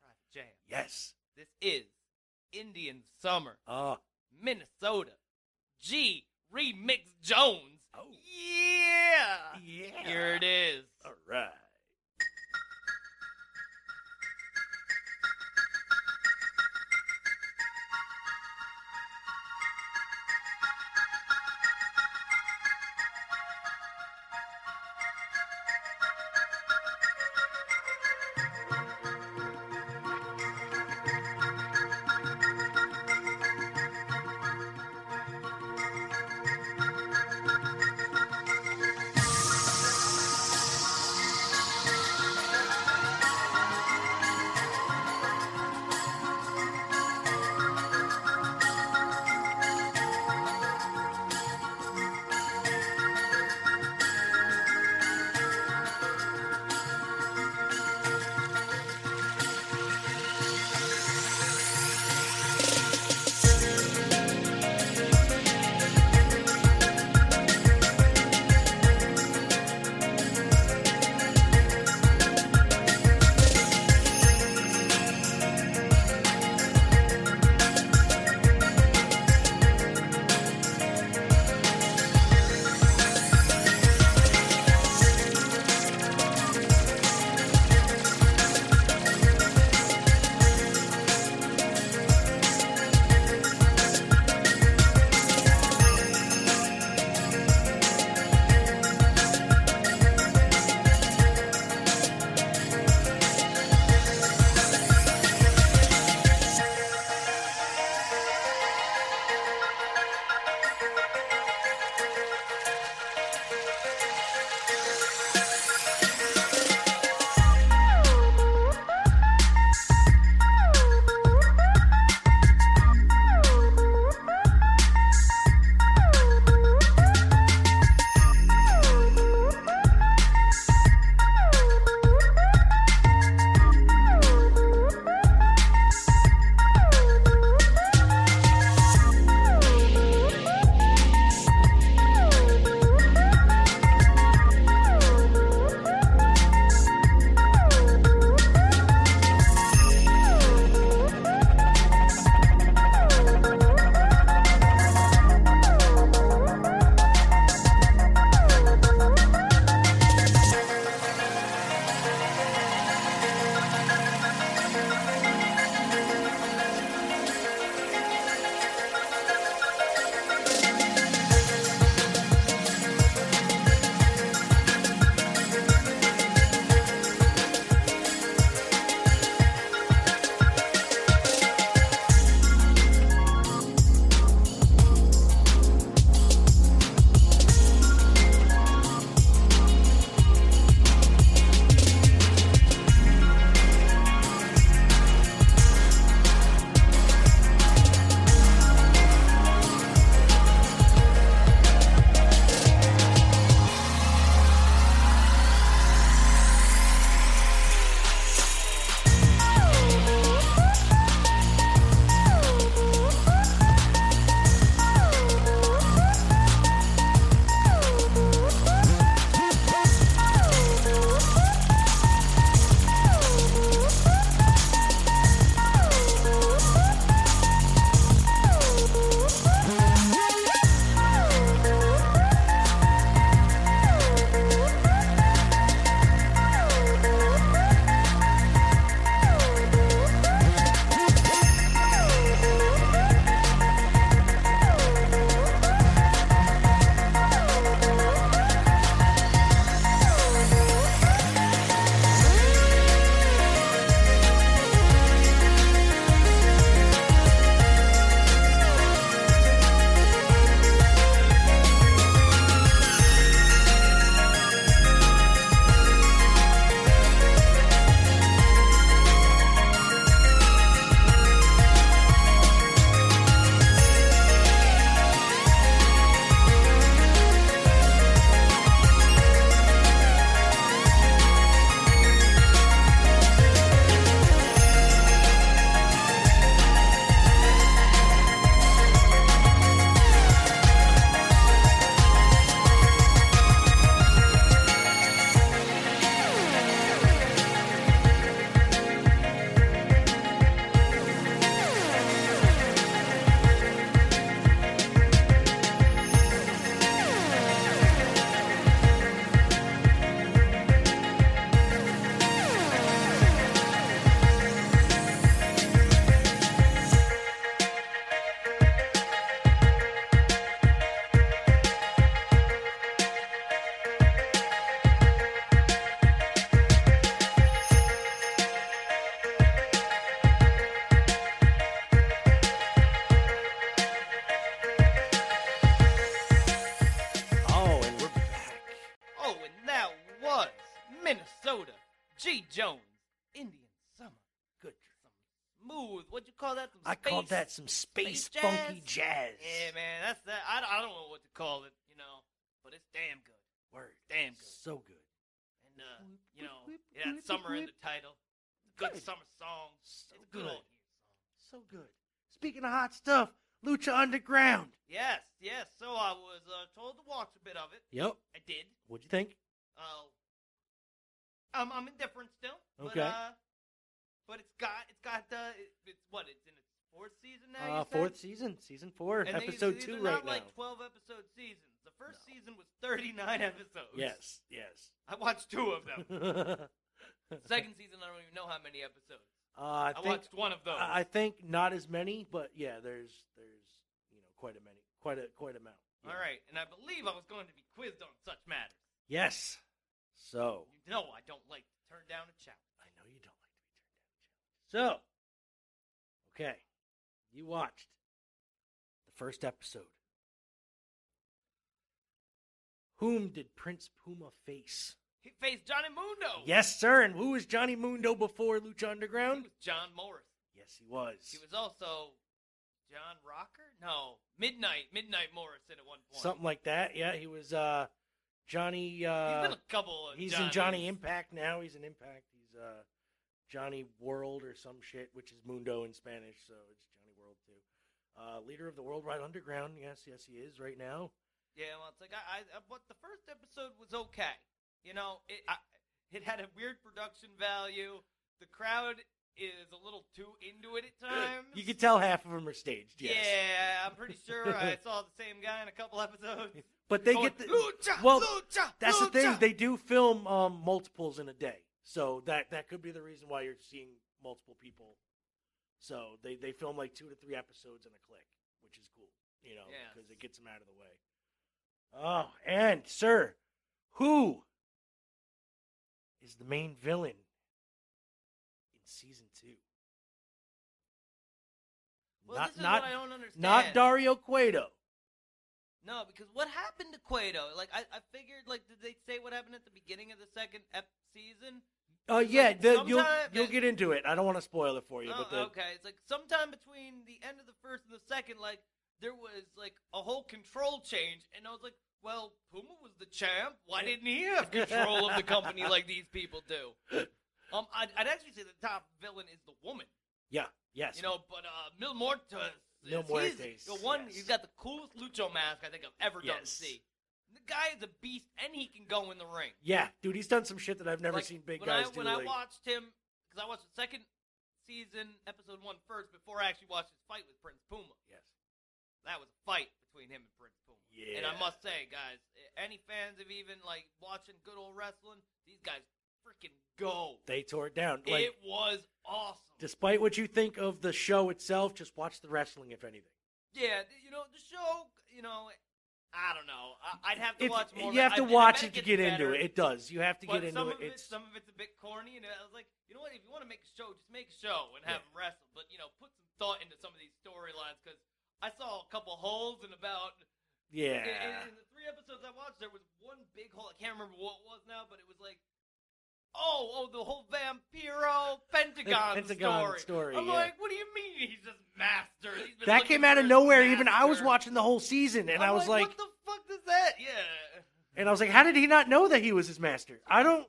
private jams. yes. This is Indian Summer, Oh. Minnesota. G Remix Jones. Oh. Yeah. Yeah. Here it is. All right. Smooth. What'd you call that? Some I called that some space, space funky jazz? jazz. Yeah, man, that's that. I, I don't know what to call it, you know, but it's damn good. Word. Damn good. So good. And uh, you know, it had summer in the title. Good Good. summer song. So it's a good, good. old year song. So good. Speaking of hot stuff, Lucha Underground. Yes, yes. So I was uh, told to watch a bit of it. Yep. I did. What'd you think? Oh, I'm I'm indifferent still. But, Okay. uh, but it's got it's got uh, it, it's what it's in its fourth season now. Uh, fourth season, season four, And episode these two right not now. like twelve episode seasons. The first season was thirty nine episodes. yes, yes. I watched two of them. Second season, I don't even know how many episodes. uh, I, I, think, watched one of those. I I think not as many, but yeah, there's there's you know quite a many, quite a quite amount. Yeah. All right, and I believe I was going to be quizzed on such matters. Yes. So You know I don't like to turn down a challenge. I know you don't like to be turned down. So, okay, you watched the first episode. Whom did Prince Puma face? He faced Johnny Mundo. Yes, sir. And who was Johnny Mundo before Lucha He Underground? was John Morris. Yes, he was. He was also John Rocker? No, Midnight. Midnight Morris at one point. something like that. Yeah, he was uh, Johnny. He's Uh, been a couple. Of he's Johnnies. in Johnny Impact now. He's in Impact. He's uh, Johnny World or some shit, which is Mundo in Spanish, so it's Johnny World too. Uh, leader of the Worldwide Underground. Yes, yes, he is right now. Yeah, well, it's like I, I, but the first episode was okay. You know, it, I, it had a weird production value. The crowd is a little too into it at times. You can tell half of them are staged. Yes. Yeah, I'm pretty sure I saw the same guy in a couple episodes. But they going, get the lucha, well. lucha, That's the thing. They do film um, multiples in a day, so that that could be the reason why you're seeing multiple people. So they they film like two to three episodes in a click, which is cool, you know, because it gets them out of the way. Oh, and sir, who is the main villain in season two? Well, not this is not what I don't understand. not Dario Cueto. No, because what happened to Cueto? Like, I, I figured, like, did they say what happened at the beginning of the second ep- season? Oh yeah, like the, you'll you'll get into it. I don't want to spoil it for you, Oh, but the, okay, it's like sometime between the end of the first and the second, like there was like a whole control change, and I was like, well, Puma was the champ. Why didn't he have control of the company like these people do? Um, I'd, I'd actually say the top villain is the woman, yeah, yes, you know, but uh, Mil Muertes. is- Mil he's the one. yes. He's got the coolest lucho mask I think I've ever done Yes. see. The guy is a beast, and he can go in the ring. Yeah, dude, he's done some shit that I've never Like, seen big when guys I, do. When like, I watched him, because I watched the second season, episode one first, before I actually watched his fight with Prince Puma. yes, That was a fight between him and Prince Puma. Yeah, And I must say, guys, any fans of even like watching good old wrestling, these guys freaking go. they tore it down. Like, it was awesome. despite what you think of the show itself, just watch the wrestling, if anything. yeah, you know the show. You know, I don't know. I, I'd have to If- watch more. you have to I watch it to get into better. it. It does. You have to But get into it. it, It's some of it's a bit corny, and I was like, you know what? If you want to make a show, just make a show and have Yeah. them wrestle. But you know, put some thought into some of these storylines because I saw a couple holes in about yeah. in, in, in the three episodes I watched. There was one big hole. I can't remember what it was now, but it was like, oh, oh, the whole Vampiro Pentagon, Pentagon story. story, I'm yeah. like, what do you mean he's just master? He's that came out of nowhere. Even I was watching the whole season, and I'm I was like, what the fuck is that? Yeah. and I was like, how did he not know that he was his master? I don't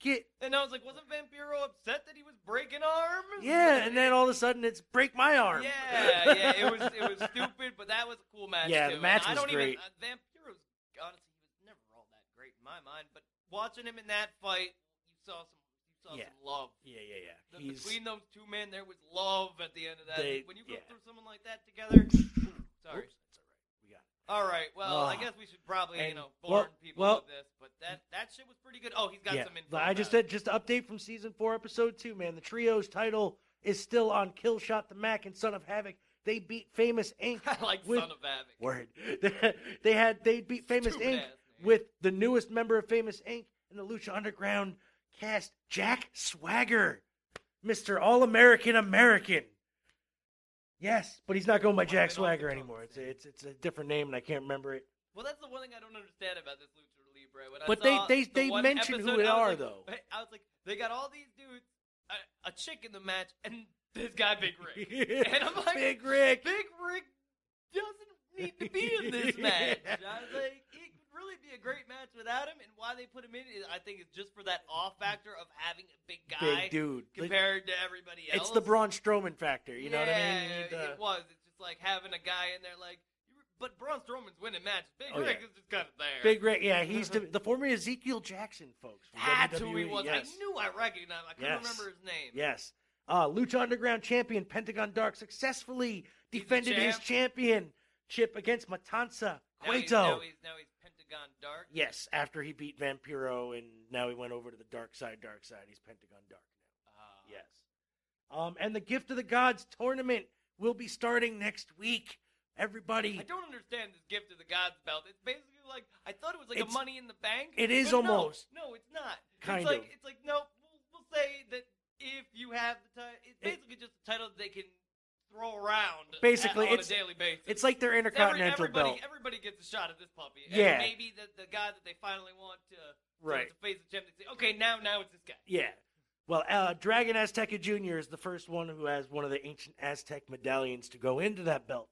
get. And I was like, wasn't Vampiro upset that he was breaking arms? Yeah, and then all of a sudden it's break my arm. Yeah, yeah, it was it was stupid, but that was a cool match. Yeah, too. the match And I was don't great. Even, uh, Vampiro's honestly, he was never all that great in my mind, but watching him in that fight, saw some you saw Yeah. some love. yeah, yeah, yeah. The- He's Between those two men, there was love at the end of that. They- when you go yeah. through someone like that together, sorry. Oops, that's all right. We got it. All right, well, I Ah. guess we should probably you And- know well- warn people well- of this, but that that shit was pretty good. Oh, he's got yeah, some info. I just about said just to update from season four, episode two. Man, the trio's title is still on Killshot the Mack and Son of Havoc. They beat Famous Inc. I like with- Son of Havoc. Word. they had they beat Famous Stupid Inc. ass name. with the newest member of Famous Inc. in the Lucha Underground cast, Jack Swagger, Mister All American American. Yes, but he's not going by Jack been off Swagger the anymore. It's a, it's it's a different name and I can't remember it. Well, that's the one thing I don't understand about this Lucha Libre. When I But they- they- the they one mention who episode, it I are, like- though. I was like, they got all these dudes, a, a chick in the match, and this guy Big Rick. and I'm like, Big Rick. Big Rick doesn't need to be in this match. I was like, it could really be a great match without him, and why they put him in, is, I think, is just for that off factor of having a big guy Big dude. compared to everybody else. It's the Braun Strowman factor. You know what I mean? Yeah, need It was. It's just like having a guy in there, like, but Braun Strowman's winning matches. Big Oh, Rick yeah. is just kind of there. Big Rick, yeah, he's the, the former Ezekiel Jackson, folks. That's who he was. Yes. I knew I recognized. him. I couldn't Yes. remember his name. Yes. Uh, Lucha Underground champion Pentagon Dark successfully He's defended his champ. championship against Matanza Now he's, Cueto. now he's now he's Pentagon Dark. Yes, after he beat Vampiro and now he went over to the dark side, dark side. He's Pentagon Dark now. Ah. Yes. Um, and the Gift of the Gods tournament will be starting next week. Everybody, I don't understand this gift of the gods belt. It's basically like I thought it was like It's- a money in the bank. it is but no, almost. No, it's not. Kind it's like of. it's like no. We'll, we'll say that if you have the title, it's It- basically just a title that they can throw around. Basically, at- on it's- a daily basis. it's like their Every- Intercontinental everybody, belt. Everybody gets a shot at this puppy. And Yeah. maybe the, the guy that they finally want to, Right. to face the champion. Say, okay, now now it's this guy. Yeah. Well, uh, Dragon Azteca Jr. is the first one who has one of the ancient Aztec medallions to go into that belt.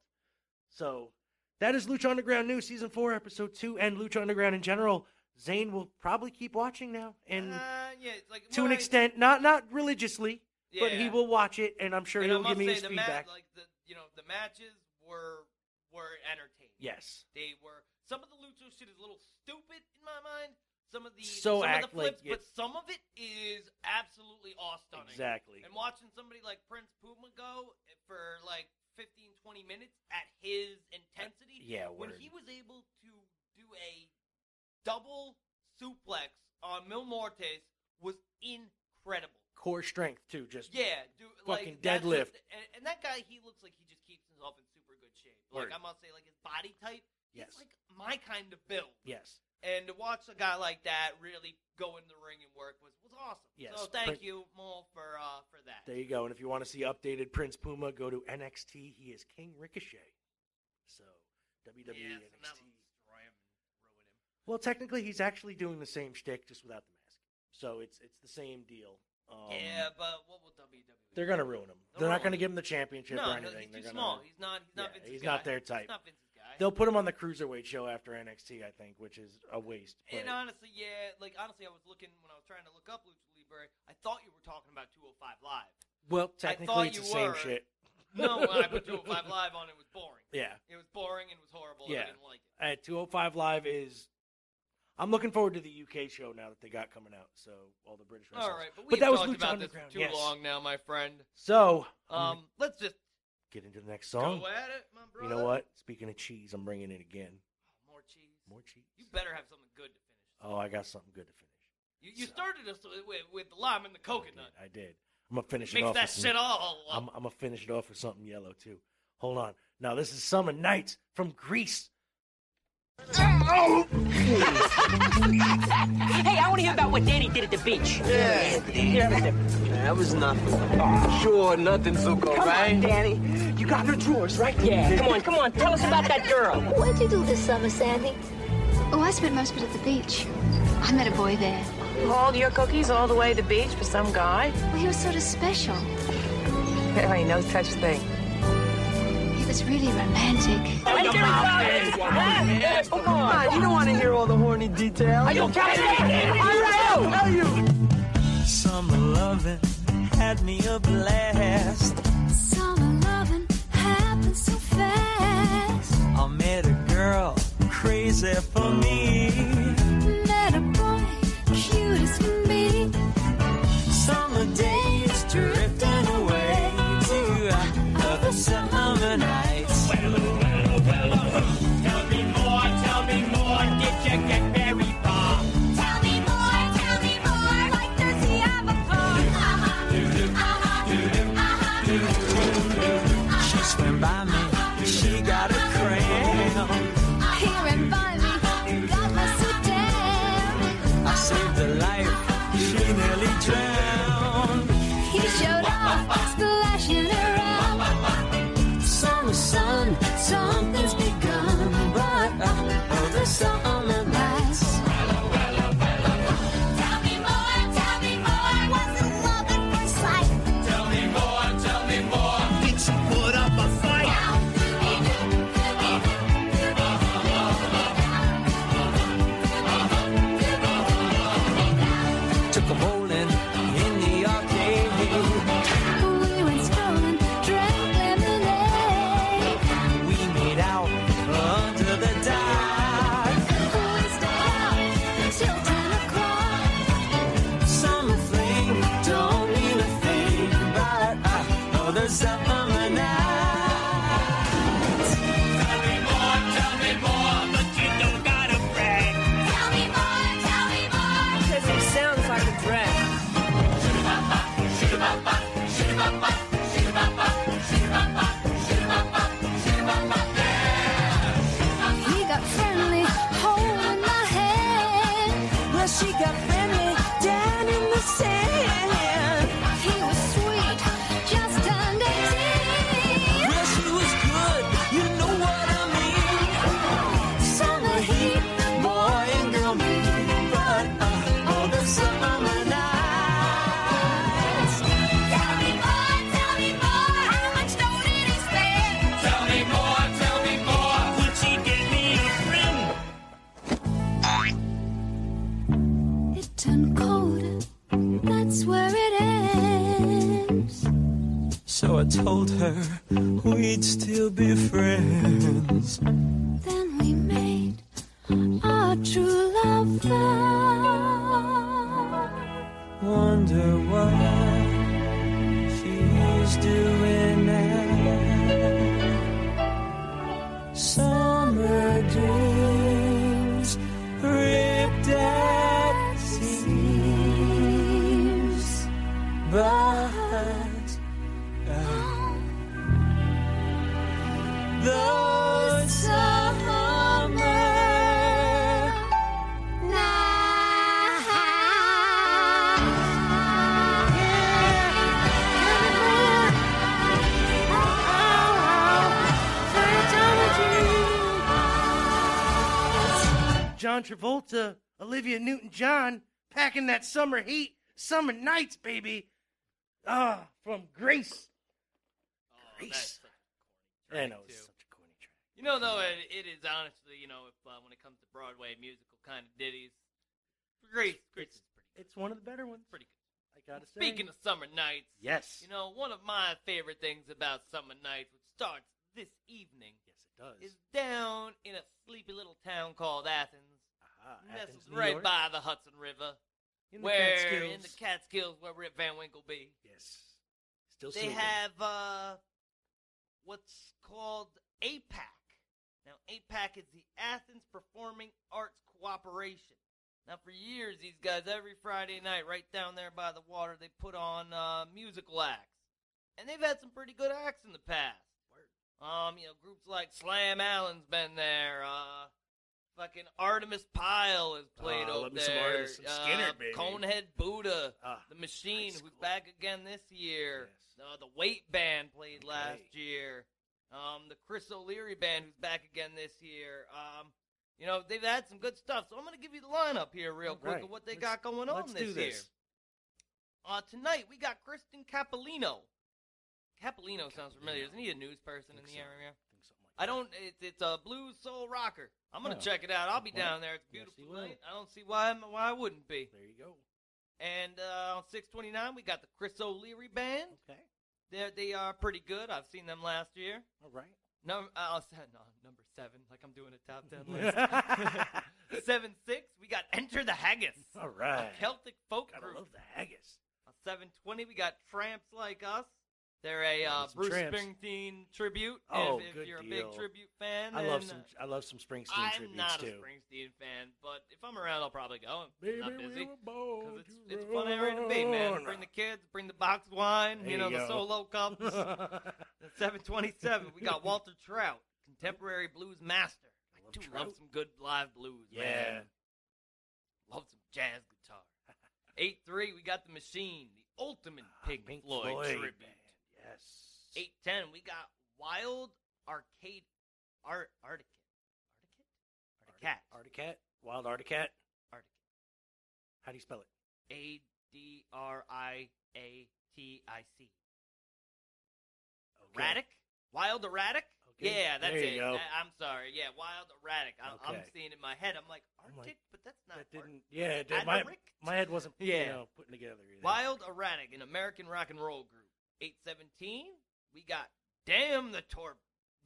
So that is Lucha Underground News, Season 4, Episode 2, and Lucha Underground in general. Zane will probably keep watching now, and uh, yeah, like to an more- extent, not not religiously, but he will watch it, and I'm sure And he'll give me his the feedback. Ma- like the you know the matches were were entertaining. yes. They were some of the lucha shit is a little stupid in my mind. Some of the So some of the flips, like but some of it is absolutely awe stunning. Exactly. And watching somebody like Prince Puma go for like 15, 20 minutes at his intensity, uh, yeah, when word. he was able to do a double suplex on Mil Muertes was incredible. Core strength, too. Just Yeah, dude, Fucking like, deadlift. just- and, and that guy, he looks like he just keeps himself in super good shape. Like Word. I must say, like his body type, Yes. he's like my kind of build. Yes. And to watch a guy like that really go in the ring and work was was awesome. Yes, So thank you, Mo, for uh for that. There you go. And if you want to see updated Prince Puma, go to NXT. He is King Ricochet. So, WWE now NXT. we'll destroy him and ruin him. Well, technically, he's actually doing the same shtick, just without the mask. So it's it's the same deal. Um, yeah, but what will WWE? they're gonna ruin him. They'll They're not gonna give him the championship no, or no, anything. he's they're too gonna. small. He's not. He's not Yeah, Vince's he's guy. not their type. He's not Vince's guy. They'll put him on the cruiserweight show after NXT, I think, which is a waste. But And honestly, yeah, like honestly, I was looking when I was trying to look up Lucha Libre. I thought you were talking about 205 Live. well, technically, it's the same were. shit. No, when I put 205 Live on, it was boring. Yeah. It was boring and it was horrible. Yeah. I didn't like it. At 205 Live is. I'm looking forward to the UK show now that they got coming out. So all the British. All right, but But that was talked Lucha about this too yes. long now, my friend. So Um, let's just get into the next song. go at it, my brother. You know what? Speaking of cheese, I'm bringing it again. Oh, more cheese. More cheese. You better have something good to finish. Oh, I got something good to finish. You, you So- started us with, with the lime and the coconut. I did. I did. I'm gonna finish it Makes off. that with some- shit all. up. I'm, I'm gonna finish it off with something yellow too. Hold on. Now this is Summer Nights from Grease. Hey, I want to hear about what Danny did at the beach. Yeah, that was nothing. Sure, nothing, Zuko, Come right? on, Danny. You got her drawers, right? Yeah. Come on, come on. Tell us about that girl. What'd you do this summer, Sandy? Oh, I spent most of it at the beach. I met a boy there. Hauled your cookies all the way to the beach for some guy? Well, he was sort of special. There ain't no such thing. He was really romantic. Come on, you don't want to hear all the horny details. Are you kidding me? All right. you? Summer loving had me a blast. Summer loving happened so fast. I met a girl crazy for me. John Travolta, Olivia Newton-John, packing that summer heat, summer nights, baby. Ah, from Grace. Grace. I know it's such a corny track. You know, though, it, it is honestly, you know, if uh, when it comes to Broadway musical kind of ditties, great, great. It's, it's one of the better ones. Pretty good. I gotta say. Speaking of summer nights, yes, you know, one of my favorite things about summer nights, which starts this evening, yes, it does. is down in a sleepy little town called Athens. Aha, Athens, right by the Hudson River. In the where Catskills. in the Catskills, where Rip Van Winkle be. Yes. Still they sleeping. have uh, what's called APAC. Now, APAC is the Athens Performing Arts Cooperation. Now, for years, these guys, every Friday night, right down there by the water, they put on uh, musical acts. And they've had some pretty good acts in the past. Um, you know, groups like Slam Allen's been there. Uh, fucking Artimus Pyle has played Ah, over there. some some uh, Skynyrd, baby. Conehead Buddha, Ah, the Machine, who's back again this year. Yes. Uh, the Weight Band played Okay. last year. Um, the Chris O'Leary Band, who's back again this year. Um, you know, they've had some good stuff. So I'm going to give you the lineup here real quick right. of what they Let's- got going on this, this. year. Uh, tonight we got Kristen Capolino. Capolino sounds familiar. Isn't he a news person in the so. area? Think something like I don't. It's, it's a blues soul rocker. I'm gonna Oh, check it out. I'll be well, down there. It's yes, beautiful will. night. I don't see why why I wouldn't be. There you go. And uh, on 629 we got the Chris O'Leary band. Okay. They they are pretty good. I've seen them last year. All right. No, uh, no, number seven, like I'm doing a top ten list. seven six, we got Enter the Haggis, All right. a Celtic folk group. love the haggis. On seven twenty, we got Tramps Like Us. They're a uh, Bruce. Springsteen tribute. Oh, if, if good you're a deal. big tribute fan, I love some. I love some Springsteen I'm tributes not too. a Springsteen fan, but if I'm around, I'll probably go. I'm Baby, not busy. Because it's, it's fun area to be, man. Bring the kids, bring the box wine, There you know, you the solo cups. At 727, we got Walter Trout, contemporary blues master. I Love do Trout. love some good live blues, yeah. man. Love some jazz guitar. 8 3, we got the machine, the ultimate Pink, Ah, Pink Floyd, Floyd tribute. band. Yes. 810, we got Wild Arcade Art. Articate? Articat. Articat. Wild Articat. Articate. How do you spell it? A D R I A T I C. Okay. Adriatic? Wild Adriatic? Okay. Yeah, that's you it. go. I'm sorry. Yeah, Wild Adriatic. I'm, I'm seeing in my head. I'm like, I'm like, but that's not That didn't. Yeah. did- My, my head wasn't. You Yeah. know, putting together. Either. Wild Adriatic, an American rock and roll group. 817, we got Damn the Tor...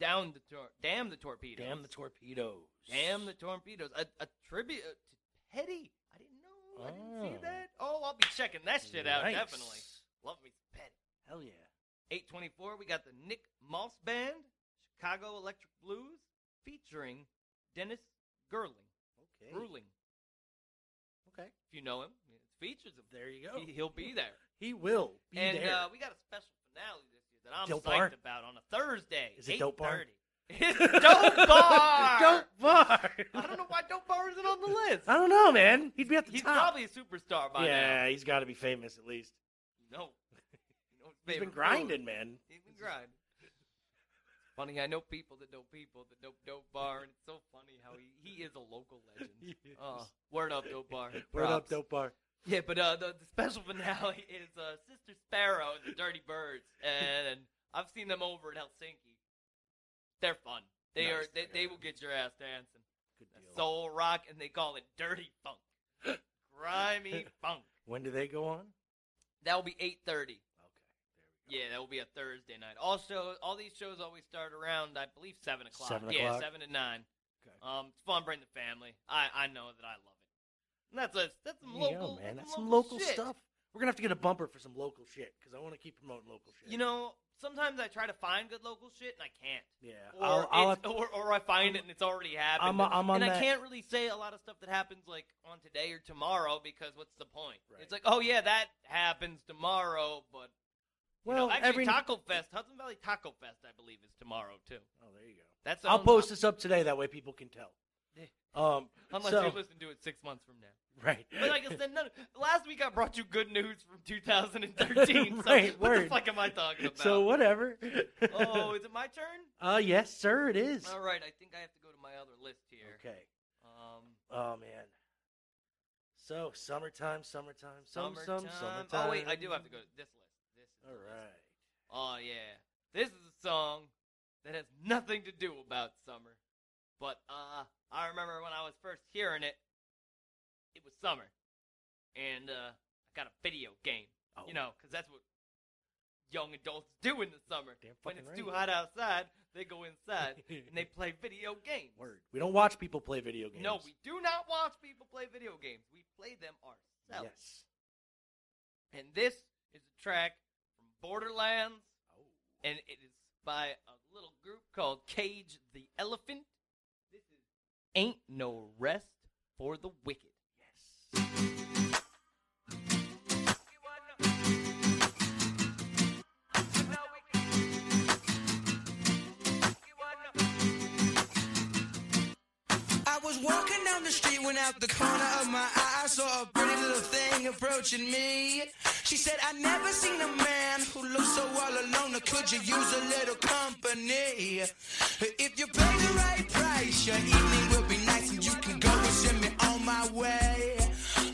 Down the tor- Damn the Torpedoes. Damn the torpedoes. Damn the Torpedoes. A, a tribute uh, to Petty. I didn't know. I didn't see Oh. that. Oh, I'll be checking that shit out, Nice. definitely. Love me Petty. Hell yeah. 824, we got the Nick Moss Band, Chicago Electric Blues, featuring Dennis Gruenling. Okay. Gruenling. Okay. If you know him, it features him. There you go. he, he'll be there. He will be and there. uh, we got a special finale this year that I'm Dope psyched Bar? about on a Thursday. Is it Dope Bar? It's Dope Bar. Dope Bar. I don't know why Dope Bar isn't on the list. I don't know, man. He'd be at the He's top. probably a superstar by now. yeah, he's got to be famous at least. No. You know He's been grinding, food. man. He's been grinding. Funny, I know people that know people that know Dope Bar, and it's so funny how he, he is a local legend. Oh, word up, Dope Bar. Word up, Dope Bar. Yeah, but uh, the, the special finale is uh, Sister Sparrow and the Dirty Birds, and, I've seen them over in Helsinki. They're fun. They Nice. are. They, they will get your ass dancing. Good deal. Soul rock, and they call it dirty funk, grimy funk. When do they go on? That will be eight thirty. Okay. Yeah, that will be a Thursday night. Also, all these shows always start around, I believe, seven o'clock. Seven Yeah, o'clock? seven to nine. Okay. Um, it's fun. Bring the family. I I know that I love it. And that's a, that's some There local man. that's some local shit. stuff. We're gonna have to get a bumper for some local shit because I want to keep promoting local shit. You know, sometimes I try to find good local shit and I can't. yeah. Or, I'll, I'll or, or I find it and it's already happened. I'm- I'm and I can't really say a lot of stuff that happens like on today or tomorrow because what's the point? Right. It's like, oh yeah, that happens tomorrow, but well, actually every. Taco Fest, Hudson Valley Taco Fest, I believe, is tomorrow too. oh, there you go. That's I'll post this up today. That way people can tell. Um, Unless so, you listen to it six months from now. right. But like I said, none, last week I brought you good news from 2013. so Right, what the word. fuck am I talking about? So whatever. oh, is it my turn? Uh, yes, sir. It is. All right, I think I have to go to my other list here. Okay. Um, Oh man. So summertime, summertime, summertime. some, summertime. Oh wait, I do have to go to this list. This is All the list. Oh yeah, this is a song that has nothing to do about summer, but uh, I remember when I was first hearing it, it was summer, and uh, I got a video game. Oh. You know, because that's what young adults do in the summer. Damn when it's too hot outside, they go inside and they play video games. Word. We don't watch people play video games. No, we do not watch people play video games. We play them ourselves. Yes. And this is a track from Borderlands, Oh. and it is by a little group called Cage the Elephant. Ain't No Rest for the Wicked. Yes. I was walking down the street when out the corner of my eye I saw a pretty little thing approaching me. She said, I never seen a man who looks so all alone. Or could you use a little company? If you pay the right price, your evening nice and you can go and send me on my way.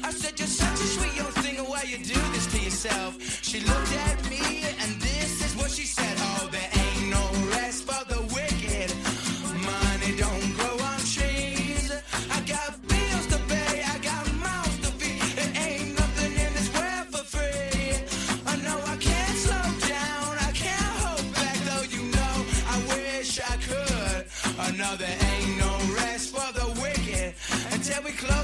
I said, You're such a sweet young thing, why you do this to yourself? She looked at me and this is what she said. Oh, there until we close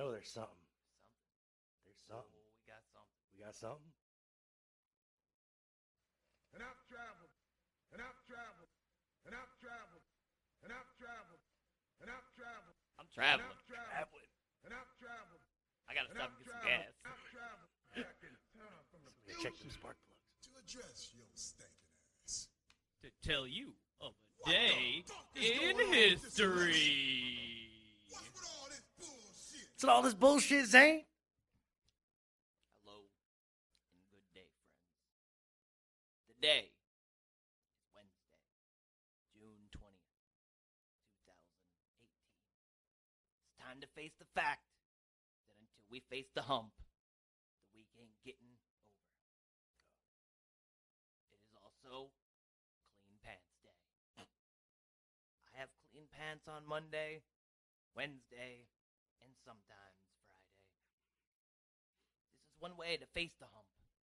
know there's something. There's something. Oh, we got something. We got something. And I've traveled, and I've traveled, and I've traveled, and I've traveled, and I've traveled, I'm traveling. and I've traveled, and I've traveled, I gotta stop I've and get some gas. I've traveled back in time from the Somebody check them future spark plugs. to address your stinking ass. To tell you of a day in history. What's all this bullshit, Zane? Hello and good day, friends. Today is Wednesday, June 20th, 2018. It's time to face the fact that until we face the hump, the week ain't getting over. It is also Clean Pants Day. I have clean pants on Monday, Wednesday, and sometimes Friday. This is one way to face the hump. Yes.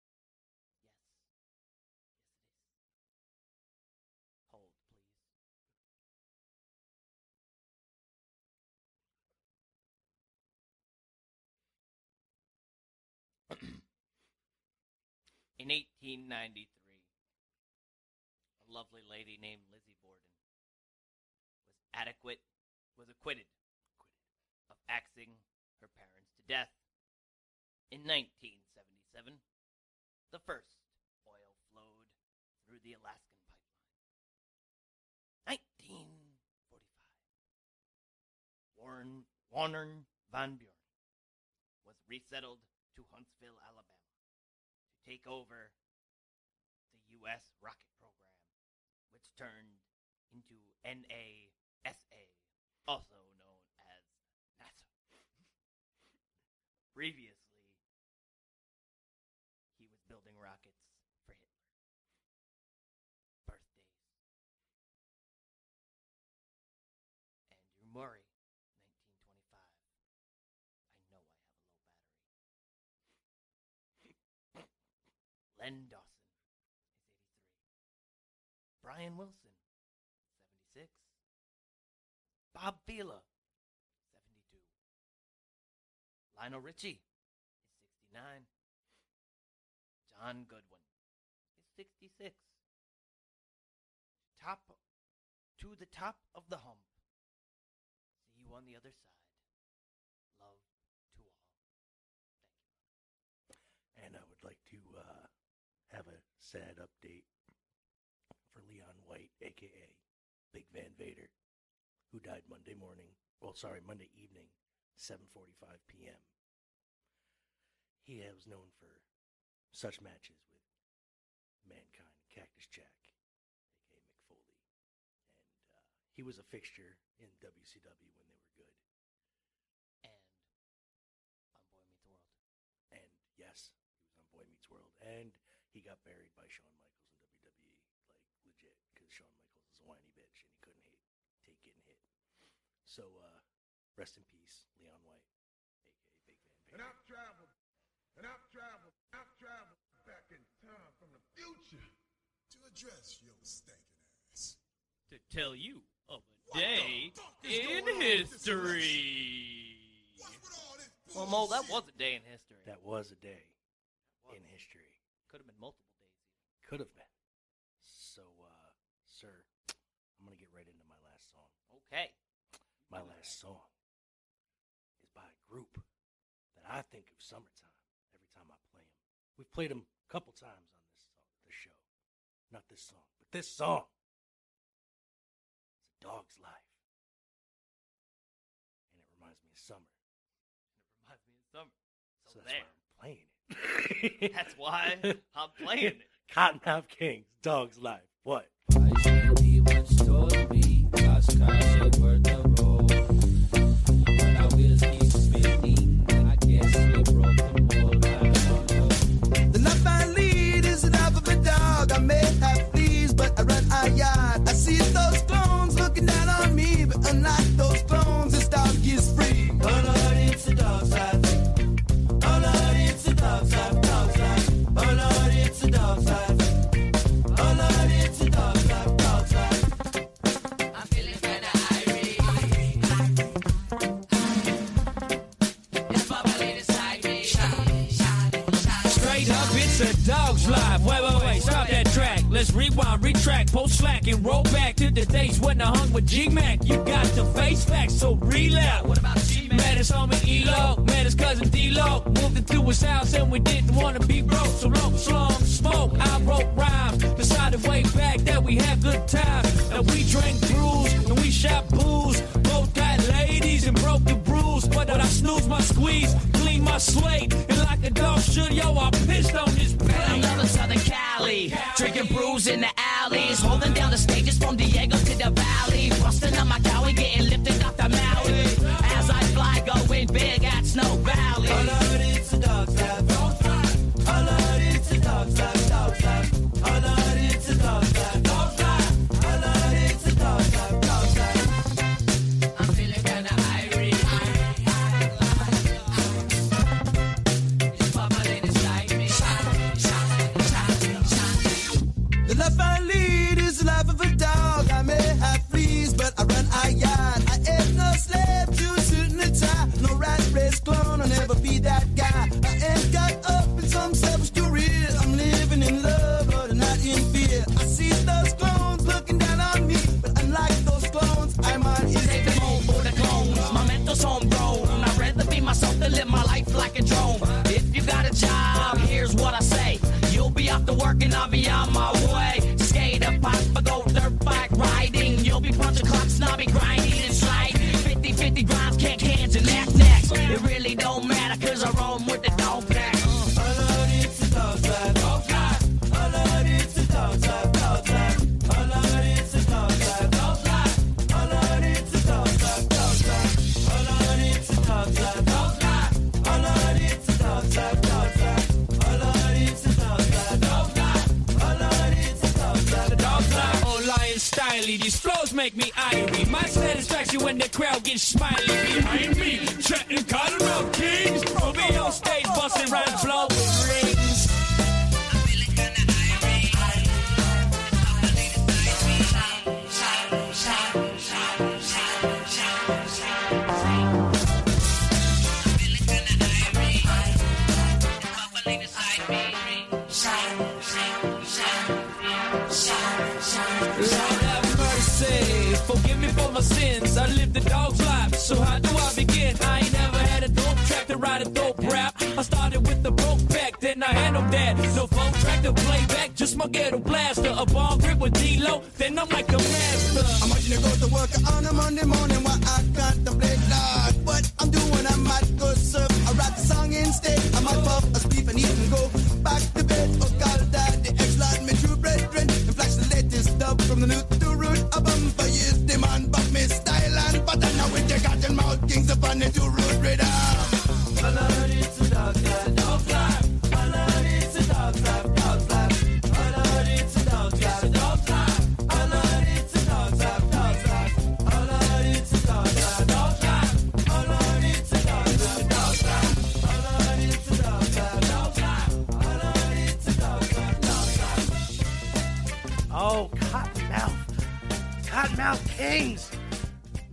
Yes, it is. Hold, please. In 1893, a lovely lady named Lizzie Borden was adequate, was acquitted, axing her parents to death. In 1977, the first oil flowed through the Alaskan pipeline. 1945, Warren Wernher von Braun was resettled to Huntsville, Alabama, to take over the U.S. rocket program, which turned into NASA, also known as NASA. Previously, he was building rockets for Hitler. Birthdays. Audie Murphy, 1925. I know I have a low battery. Len Dawson is 83. Brian Wilson, 76. Bob Vila, Lionel Richie is 69. John Goodman is 66. Top to the top of the hump. See you on the other side. Love to all. And I would like to uh, have a sad update for Leon White, aka Big Van Vader, who died Monday morning. Well, sorry, Monday evening, 7:45 p.m. He was known for such matches with Mankind, Cactus Jack, aka Mick Foley, and uh, he was a fixture in WCW when they were good. And on Boy Meets World. And yes, he was on Boy Meets World, and he got buried by Shawn Michaels in WWE, like legit, because Shawn Michaels is a whiny bitch and he couldn't hate, take getting hit. So, uh, rest in peace, Leon White, aka Big Van And I've traveled, and I've traveled, I've traveled back in time from the future to address your stinking ass. To tell you of a day in history. Well, Mo, that was a day in history. That was a day in history. Could have been multiple days. Could have been. So, uh, sir, I'm gonna get right into my last song. Okay. My last song is by a group that I think of summertime every time I play them. We've played them a couple times on this song, this show. Not this song, but this song. It's a dog's life. And it reminds me of summer. It reminds me of summer. So, So that's there. why I'm playing it. That's why I'm playing it. Kottonmouth Kings, Dog's Life. What? Looking down on rewind, retract, post slack, and roll back to the days when I hung with G Mac. You got to face facts, so relapse. What about G Mac? Met his homie Elo, met his cousin D-Lo. Moved into his house and we didn't want to be broke. So long, slum, smoke, I wrote rhymes. Decided way back that we had good times. And we drank brews and we shot booze. Both got ladies and broke the rules. But I snooze my squeeze, clean my slate. And like a dog should, yo, I pissed on this plate. I'm loving Southern Cali, drinking brews in the alleys, holding down the stages from Diego to the valley, busting on my cowie, getting lifted off the Maui bear got snow valley. A dog's You'll to work and I'll be on my way. Skate up, pop, I go dirt bike riding. You'll be punching clocks and be grinding and sliding. 50 50 grinds, can't cans and neck necks. It really don't matter cause I roam with the smiling behind me, chatting forgive me for my sins. I lived the dog's life, so how do I begin? I ain't never had a dope track to write a dope rap. I started with the broke back, then I handled that. No phone track to play back, just my ghetto blaster. A ball grip with D-Lo, then I'm like a master. I'm watching you go to work on a Monday morning while I got Lord.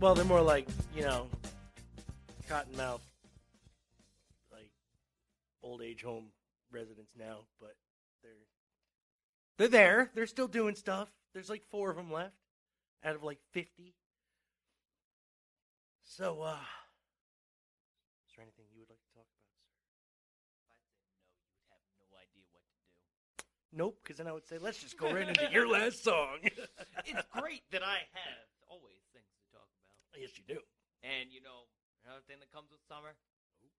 Well, they're more like, you know, Kottonmouth, like old age home residents now, but they're they're there. They're still doing stuff. There's like four of them left out of like 50. So, uh, is there anything you would like to talk about, sir? If I said no, you would have No idea what to do. Nope, because then I would say, let's just go right into your last song. it's great that I have always things to talk about. Yes, you do. And you know, another thing that comes with summer is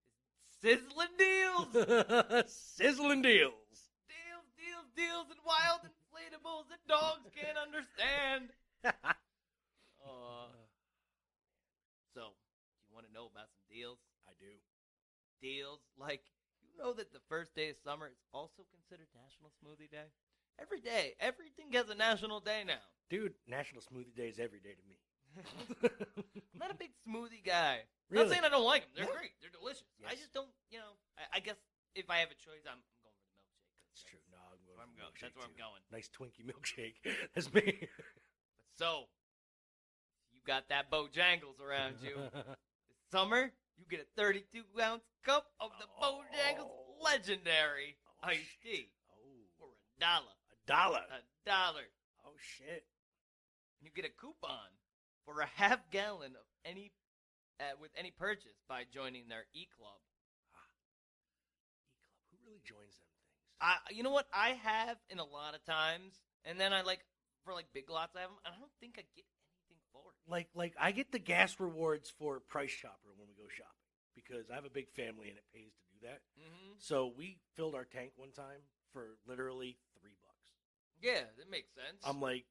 sizzling deals. Sizzling deals. deals, deals, deals, and wild inflatables that dogs can't understand. uh, so, do you want to know about some deals? I do. Deals like you know that the first day of summer is also considered National Smoothie Day. Every day, everything has a national day now. Dude, National Smoothie Day is every day to me. I'm not a big smoothie guy. I'm Really? not saying I don't like them. They're Yeah. great. They're delicious. I just don't, you know. I, I guess if I have a choice, I'm, I'm going for the milkshake. 'cause That's true. No, I'm going where I'm going. That's where I'm going. Nice Twinkie milkshake. That's me. But so, you got that Bojangles around you. this summer, you get a 32 ounce cup of the oh. Bojangles Legendary oh, iced tea Oh, for a dollar. a dollar. A dollar. Oh shit! And you get a coupon for a half gallon of any uh, with any purchase by joining their e club. E club. Who really joins them things? I, you know what? I have in a lot of times, and then I like for like big lots. I have them, and I don't think I get anything for it. Like like I get the gas rewards for Price Chopper when we go shopping because I have a big family and it pays to do that. Mhm. So we filled our tank one time for literally three bucks. Yeah, that makes sense. I'm like,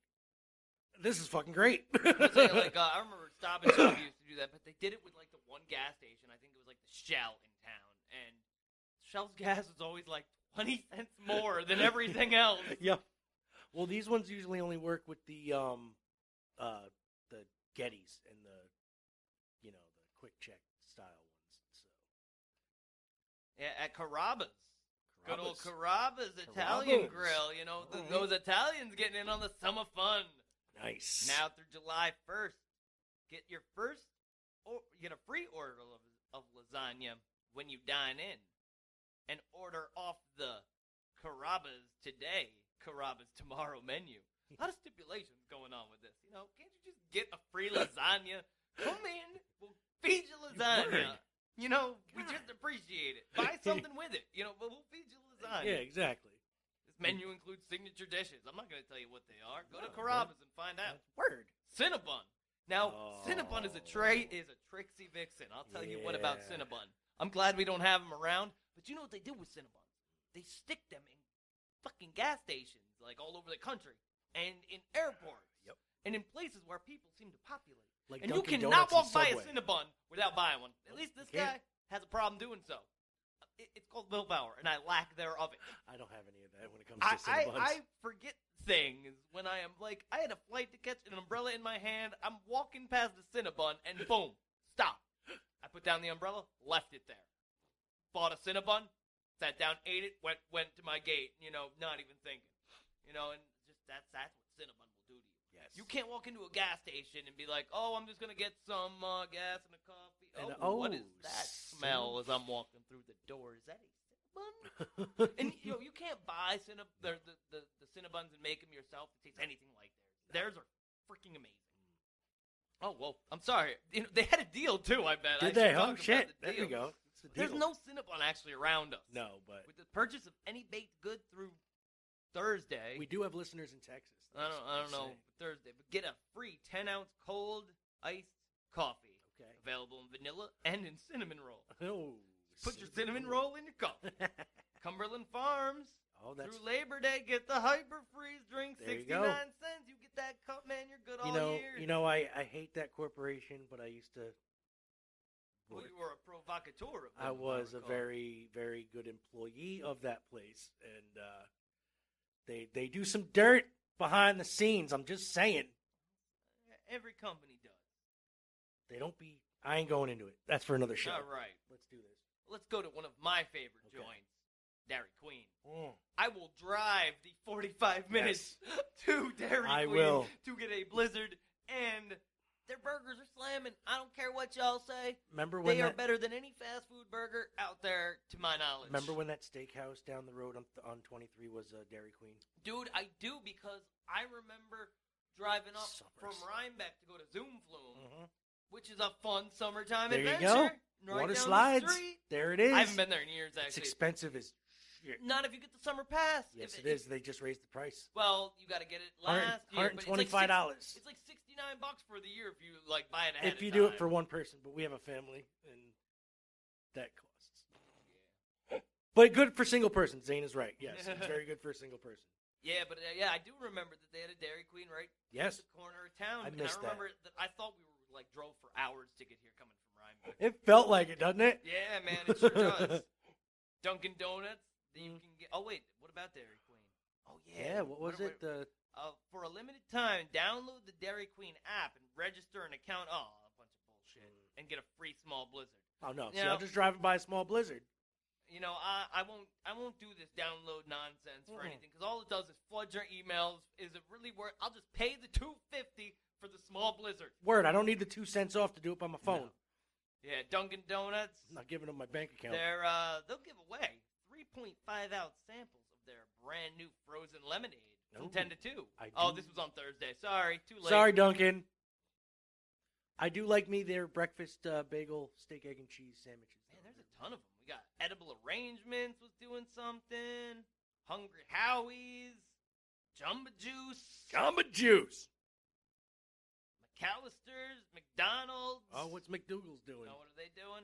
this is fucking great. I'll tell like uh, I remember Stop and Shop used to do that, but they did it with like the one gas station. I think it was like the Shell in town, and Shell's gas is always like twenty cents more than everything else. yeah. Well, these ones usually only work with the um, uh, the Gettys and the, you know, the quick check style ones. So Yeah, at Carrabba's. Good old Carrabba's. Carrabba's Italian Carrabba's. Grill. You know, th- Mhm. those Italians getting in on the summer fun. Nice. Now through July 1st, get your first, or get a free order of, of lasagna when you dine in, and order off the Carrabba's today, Carrabba's tomorrow menu. A lot of stipulations going on with this. You know, can't you just get a free lasagna? Come in, we'll feed you lasagna. You know, we just appreciate it. Buy something with it. You know, but we'll feed you lasagna. yeah, exactly. Menu includes signature dishes. I'm not going to tell you what they are. Go to No, Carrabba's and find out. Word. Cinnabon. Now, Cinnabon is a tray is a tricksy vixen. I'll tell you what about Yeah. Cinnabon. I'm glad we don't have them around, but you know what they do with Cinnabon? They stick them in fucking gas stations, like all over the country, and in airports, Yep. and in places where people seem to populate. Like and you cannot Donuts walk by a. Cinnabon without buying one. At least this guy has a problem doing so. It, it's called willpower, and I lack thereof it. I don't have any of that when it comes to I, Cinnabons. I forget things when I am like, I had a flight to catch, an umbrella in my hand. I'm walking past the Cinnabon, and boom, stop. I put down the umbrella, left it there. Bought a Cinnabon, sat down, ate it, went went to my gate. You know, not even thinking. You know, and just that's that's what Cinnabon will do to you. Yes. You can't walk into a gas station and be like, "Oh, I'm just gonna get some uh, gas and a coffee." And, oh, oh what oh, is that smell as I'm walking through the door? Is that a Cinnabon? and you know, you can't buy Cinnab- the, the, the, the Cinnabons and make them yourself It tastes anything like theirs. Theirs are freaking amazing. Mm. Oh well, I'm sorry. You know, they had a deal too. I bet. I Did they? Oh shit! the There we go. There's no Cinnabon actually around us. No, but With the purchase of any baked good through Thursday, we do have listeners in Texas. I don't, I don't know Thursday, but get a free 10 ounce cold iced coffee. Okay. Available in vanilla and in cinnamon roll. Oh, Put your cinnamon roll in your cup. Cumberland Farms. Oh, that's Through Labor Day, get the Hyper Freeze drink, There you 69 go. cents. You get that cup, man, you're good you all know, year. you know, I I hate that corporation, but I used to. well, you were a provocateur. I was a very very good employee of that place, and uh, they they do some dirt behind the scenes. I'm just saying Every company. They don't be. I ain't going into it. That's for another show. All right. Let's do this. Let's go to one of my favorite Okay. joints, Dairy Queen. Mm. I will drive the 45 minutes to Dairy I Queen will. to get a Blizzard, and their burgers are slamming. I don't care what y'all say. Remember when They are that, better than any fast food burger out there, to my knowledge. Remember when that steakhouse down the road on on 23 was uh, Dairy Queen? Dude, I do because I remember driving up Summers. from Rhinebeck to go to Zoom Flume, Mhm. Which is a fun summertime There you go. Right Water slides. The. There it is. I haven't been there in years, Actually, It's expensive as. Not if you get the summer pass. Yes, If it is. They just raised the price. Well, you got to get it Hundred- last year. it's like $125. It's like sixty nine bucks for the year if you like buy it ahead. If you do it for one person, but we have a family, and that costs. But good for single person. Zane is right. Yes, it's very good for a single person. Yeah, but uh, yeah, I do remember that they had a Dairy Queen right Yes. at the corner of town. I and missed I that. that. I thought we were like drove for hours to get here coming from Rhinebeck. It felt like it, doesn't it? Yeah, man, it sure does. Dunkin' Donuts. That you can get. Oh wait, what about Dairy Queen? Oh yeah. Yeah. What was it? The Uh, for a limited time, download the Dairy Queen app and register an account. Oh, a bunch of bullshit. And get a free small blizzard. oh no. See, I'll just drive by a small blizzard. You know, I, I won't I won't do this download nonsense for Mm-mm. anything because all it does is flood your emails. Is it really worth? I'll just pay the two fifty for the small blizzard. Word. I don't need the two cents off to do it by my phone. Yeah, Dunkin' Donuts. I'm not giving them my bank account. They're uh they'll give away three point five ounce samples of their brand new frozen lemonade From Ooh, 10 to 2. I Oh, this was on Thursday. Sorry, too late. Sorry, Dunkin'. I do like me their breakfast uh, bagel, steak, egg, and cheese sandwiches. Man, there's a ton of them. Edible Arrangements was doing something. Hungry Howie's. Jumba Juice. Jamba Juice. McAlister's. McDonald's. Oh, what's McDougal's doing? Oh, what are they doing?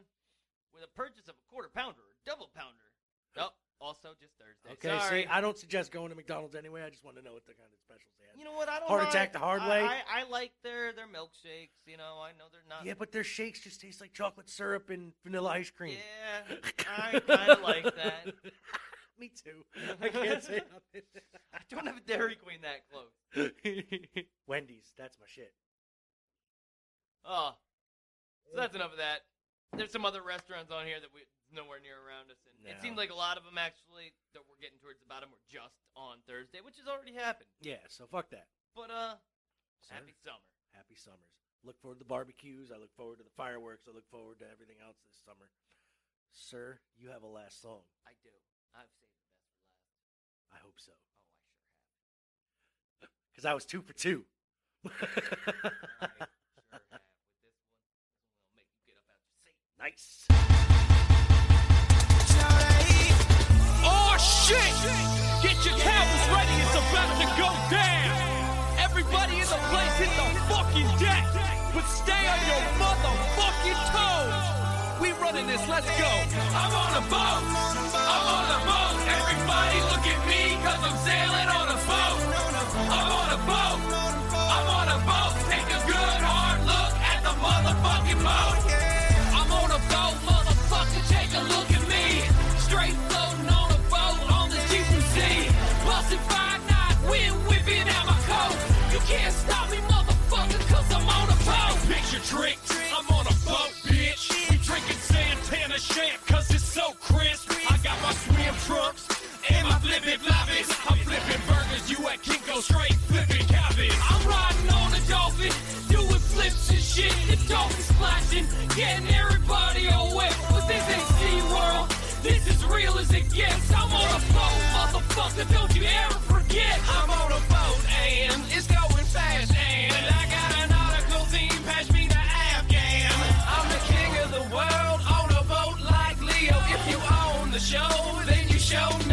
With a purchase of a quarter pounder or double pounder. Oh, also just Thursday. Okay, Sorry. see, I don't suggest going to McDonald's anyway. I just want to know what the kind of specials they have. you know what? I don't Heart mind. attack the hard I- way? I, I like their their milkshakes. You know, I know they're not. Yeah, but their shakes just taste like chocolate syrup and vanilla ice cream. Yeah, I kind of like that. Me too. I can't say nothing. I don't have a Dairy Queen that close. Wendy's, that's my shit. Oh, so that's enough of that. There's some other restaurants on here that we nowhere near around us, and it No. seemed like a lot of them actually that we're getting towards the bottom were just on Thursday, which has already happened. Yeah, so fuck that. But uh, Sir, happy summer. Happy summers. Look forward to the barbecues. I look forward to the fireworks. I look forward to everything else this summer. Sir, you have a last song. I do. I've saved the best for last. I hope so. Oh, I sure have. Because I was two for two. I sure have. With this one, this one will make you get up out your seat. nice. Shit! Get your towels ready, it's about to go down. Everybody in the place hit the fucking deck, but stay on your motherfucking toes. We running this, let's go. I'm on a boat, I'm on a boat. Everybody look at me, cause I'm sailing on a boat. I'm on a boat, I'm on a boat. Take a good hard look at the motherfucking boat. Trick, I'm on a boat, bitch. We drinking Santana champ, cause it's so crisp. I got my swim trunks and my flippin' floppies. I'm flipping burgers, you at Kinko straight flipping cabbage. I'm riding on a dolphin, doing flips and shit. The dolphin splashing, getting everybody away. But this ain't SeaWorld, this is real as it gets. I'm on a boat, motherfucker, don't you ever show, then you show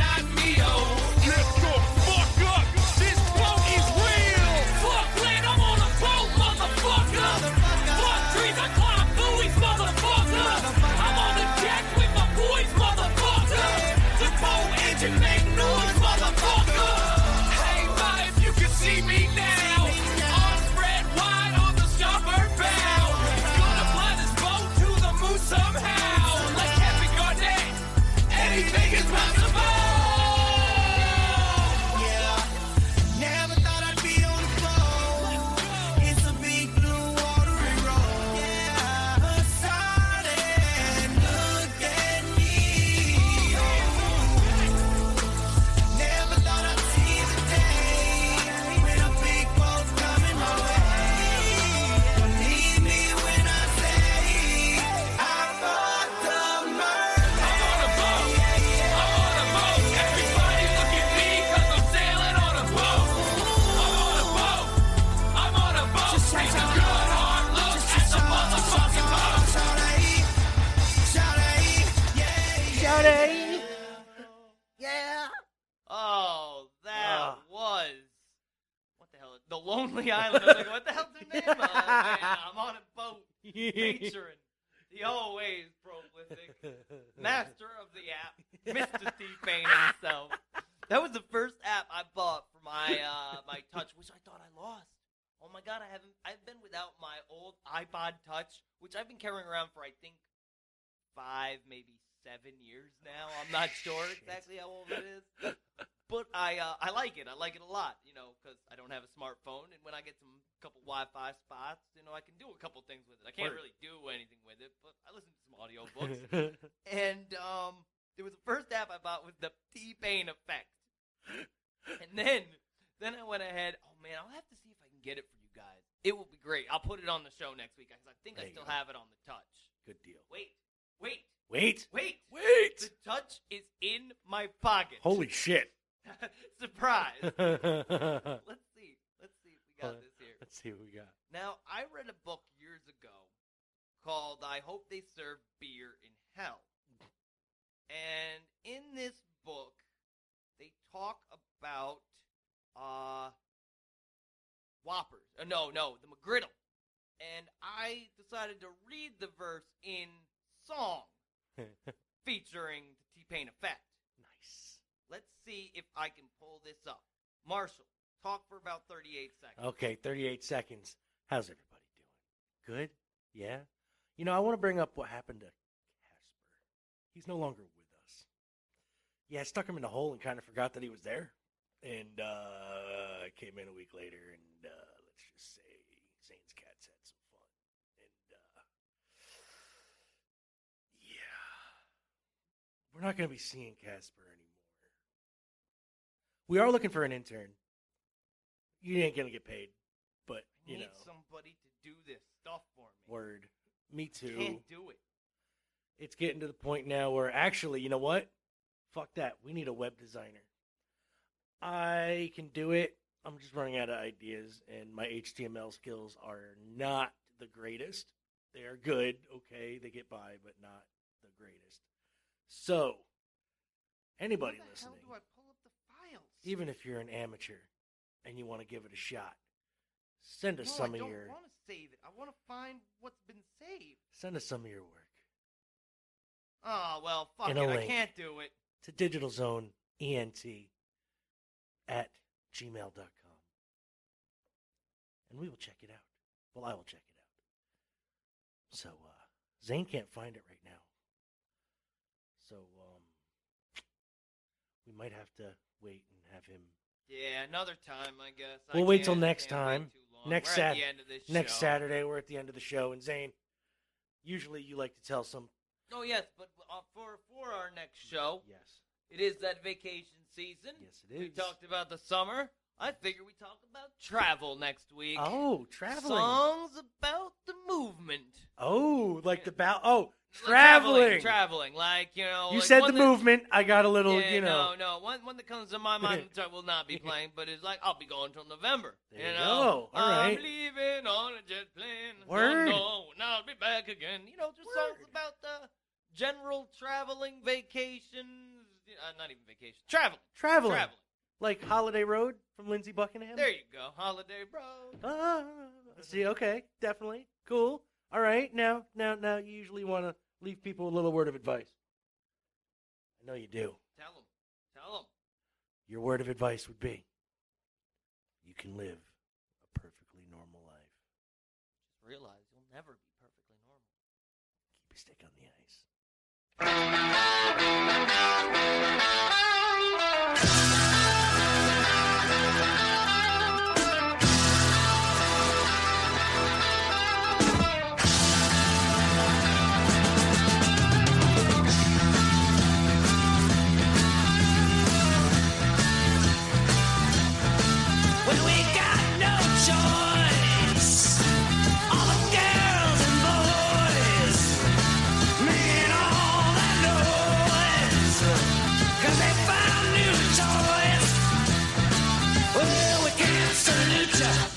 featuring the always prolific master of the app, Mr. T Pain himself. That was the first app I bought for my uh, my Touch, which I thought I lost. Oh my god, I haven't. I've been without my old iPod Touch, which I've been carrying around for I think five, maybe seven years now. I'm not sure exactly how old it is, but I uh, I like it. I like it a lot, you know, because I don't have a smartphone, and when I get some couple Wi-Fi spots, you know, I can do a couple things with it. I can't really do anything with it, but I listen to some audiobooks. and um, there was the first app I bought was the T Pain effect, and then then I went ahead. Oh man, I'll have to see if I can get it for you guys. It will be great. I'll put it on the show next week because I think There I still go. have it on the touch. Good deal. Wait, wait, Wait. wait, Wait. The touch is in my pocket. Holy shit. Surprise. Let's see. Let's see if we got this here. Let's see what we got. Now, I read a book years ago called I Hope They Serve Beer in Hell. And in this book, they talk about uh Whoppers. Uh, no, no, the McGriddle. And I decided to read the verse in song featuring the T-Pain effect. Nice. Let's see if I can pull this up. Marshall, talk for about 38 seconds. Okay, 38 seconds. How's everybody doing? Good? Yeah? You know, I want to bring up what happened to Casper. He's no longer with us. Yeah, I stuck him in a hole and kind of forgot that he was there. And uh, I came in a week later, and uh, let's just say Zane's cats had some fun. And uh, yeah, we're not going to be seeing Casper anymore. We are looking for an intern. You ain't going to get paid, but I you need know, somebody to do this stuff for me. word. Me too. Can't do it. It's getting to the point now where actually, you know what? Fuck that. We need a web designer. I can do it. I'm just running out of ideas, and my HTML skills are not the greatest. They are good, okay, they get by, but not the greatest. So, anybody listening, hell do I pull up the files? even if you're an amateur and you want to give it a shot, send us no, some I of don't your want to save it. I want to find what's been saved. send us some of your work Oh well, fuck it. I can't do it. to Digital Zone ENT at gmail.com. And we will check it out. Well, I will check it out. So, uh, Zane can't find it right now. So, um, we might have to wait and have him. Yeah, another time, I guess. We'll wait till next time. Next We're at Sat- the end of this next show. Saturday, we're at the end of the show. And Zane, usually you like to tell some. Oh yes, but uh, for for our next show, Yes. it is that vacation season. Yes, it is. We talked about the summer. I figure we talk about travel next week. Oh, traveling. Songs about the movement. Oh, like the bow. Oh, Traveling, traveling. traveling, like you know. You like said the that- movement. I got a little, yeah, you know. No, no. One, one that comes to my mind, I will not be playing, but it's like I'll be going till November. There you you know, go. All right. I'm leaving on a jet plane. Word. London, and I'll be back again. You know, just songs about the general traveling vacations. Uh, not even vacation. Traveling. Traveling. Traveling. Like Holiday Road from Lindsey Buckingham. There you go. Holiday Road. Ah, see, okay, definitely, cool. All right, now, now, now, you usually want to leave people a little word of advice. I know you do. Tell them. Tell them. Your word of advice would be: you can live a perfectly normal life. Just realize you'll never be perfectly normal. Keep your stick on the ice. Found